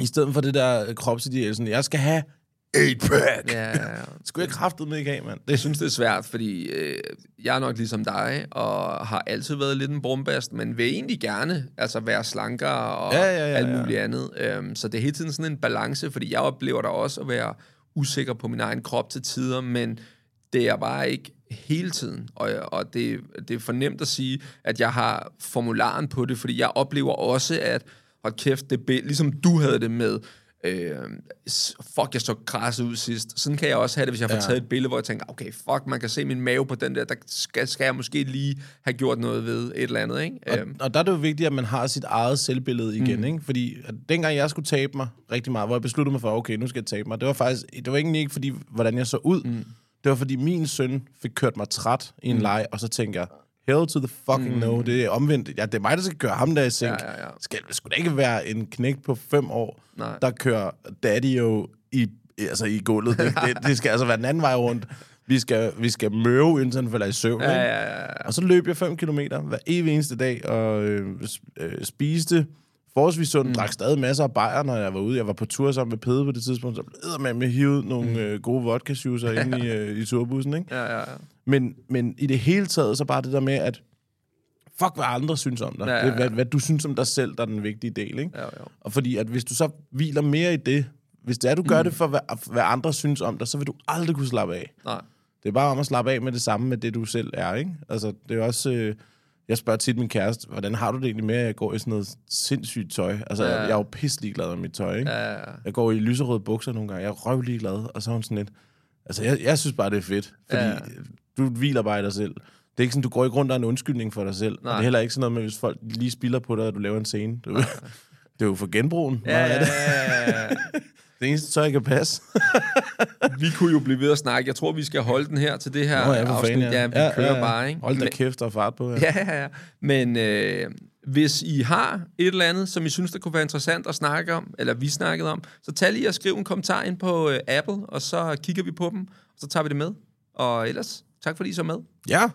I stedet for det der kropsideal, sådan, jeg skal have 8-pack. Ja, ja, ja. [laughs] Skulle jeg kraftedeme ikke have, mand. Jeg synes, det er svært, fordi øh, jeg er nok ligesom dig, og har altid været lidt en brumbast, men vil egentlig gerne altså være slankere og Ja, ja, ja, alt ja. muligt andet. Øhm, så det er hele tiden sådan en balance, fordi jeg oplever da også at være usikker på min egen krop til tider, men det er bare ikke hele tiden. Og, og det, det er for nemt at sige, at jeg har formularen på det, fordi jeg oplever også, at hold kæft, det be, ligesom du havde det med, øh, fuck, jeg så kras ud sidst. Sådan kan jeg også have det, hvis jeg får Ja. taget et billede, hvor jeg tænker, okay, fuck, man kan se min mave på den der, der skal, skal jeg måske lige have gjort noget ved et eller andet, ikke? Og, Øhm, og der er det jo vigtigt, at man har sit eget selvbillede igen, mm. ikke? Fordi at dengang jeg skulle tabe mig rigtig meget, hvor jeg besluttede mig for, okay, nu skal jeg tabe mig, det var faktisk, det var egentlig ikke fordi, hvordan jeg så ud. Mm. Det var fordi min søn fik kørt mig træt i en mm. leg, og så tænkte jeg, hell to the fucking mm. no, det er omvendt. Ja, det er mig, der skal køre ham der i sænk. Ja, ja, ja. Skal, det skulle da ikke være en knægt på fem år, Nej. der kører daddy jo i, altså i gulvet. Det, det, det, skal altså være den anden vej rundt. Vi skal, vi skal møve, indtil han falder i søvn. ja, ja, ja, ja. Og så løb jeg 5 km hver evig eneste dag og øh, øh, spiste forholdsvis sund, mm. drak stadig masser af bajer, når jeg var ude. Jeg var på tur sammen med Pede på det tidspunkt, så blev med med hivet nogle mm. øh, gode vodka [laughs] ja. ind i, øh, i turbussen, ikke? Ja, ja, ja. Men, men i det hele taget, så bare det der med, at fuck, hvad andre synes om dig. Ja, ja, ja. Det, hvad, hvad du synes om dig selv, der er den vigtige del, ikke? Ja, ja. Og fordi, at hvis du så hviler mere i det, hvis det er, du gør mm. det for, hvad, hvad andre synes om dig, så vil du aldrig kunne slappe af. Nej. Det er bare om at slappe af med det samme med det, du selv er, ikke? Altså, det er også... Øh, jeg spørger tit min kæreste, hvordan har du det egentlig med, at jeg går i sådan noget sindssygt tøj? Altså, Ja, jeg, jeg er jo pisselig glad med mit tøj, ikke? Ja. Jeg går i lyserøde bukser nogle gange. Jeg er røvlig glad, og så er hun sådan lidt... Altså, jeg, jeg synes bare, det er fedt, fordi Ja. du hviler bare i dig selv. Det er ikke sådan, du går ikke rundt og er en undskyldning for dig selv. Nej. Og det er heller ikke sådan noget med, hvis folk lige spilder på dig, og du laver en scene. Du, det er jo for genbrugen. Ja, ja, ja, ja. [laughs] det eneste tøj, kan passe. [laughs] Vi kunne jo blive ved at snakke. Jeg tror, vi skal holde den her til det her Nå, ja, afsnit. fanden, ja. vi kører bare, ikke? Hold da kæft og fart på. Ja. Ja, ja, ja. Men øh, hvis I har et eller andet, som I synes, der kunne være interessant at snakke om, eller vi snakkede om, så tag lige og skriv en kommentar ind på øh, Apple, og så kigger vi på dem, og så tager vi det med. Og ellers, tak fordi I så med. ja.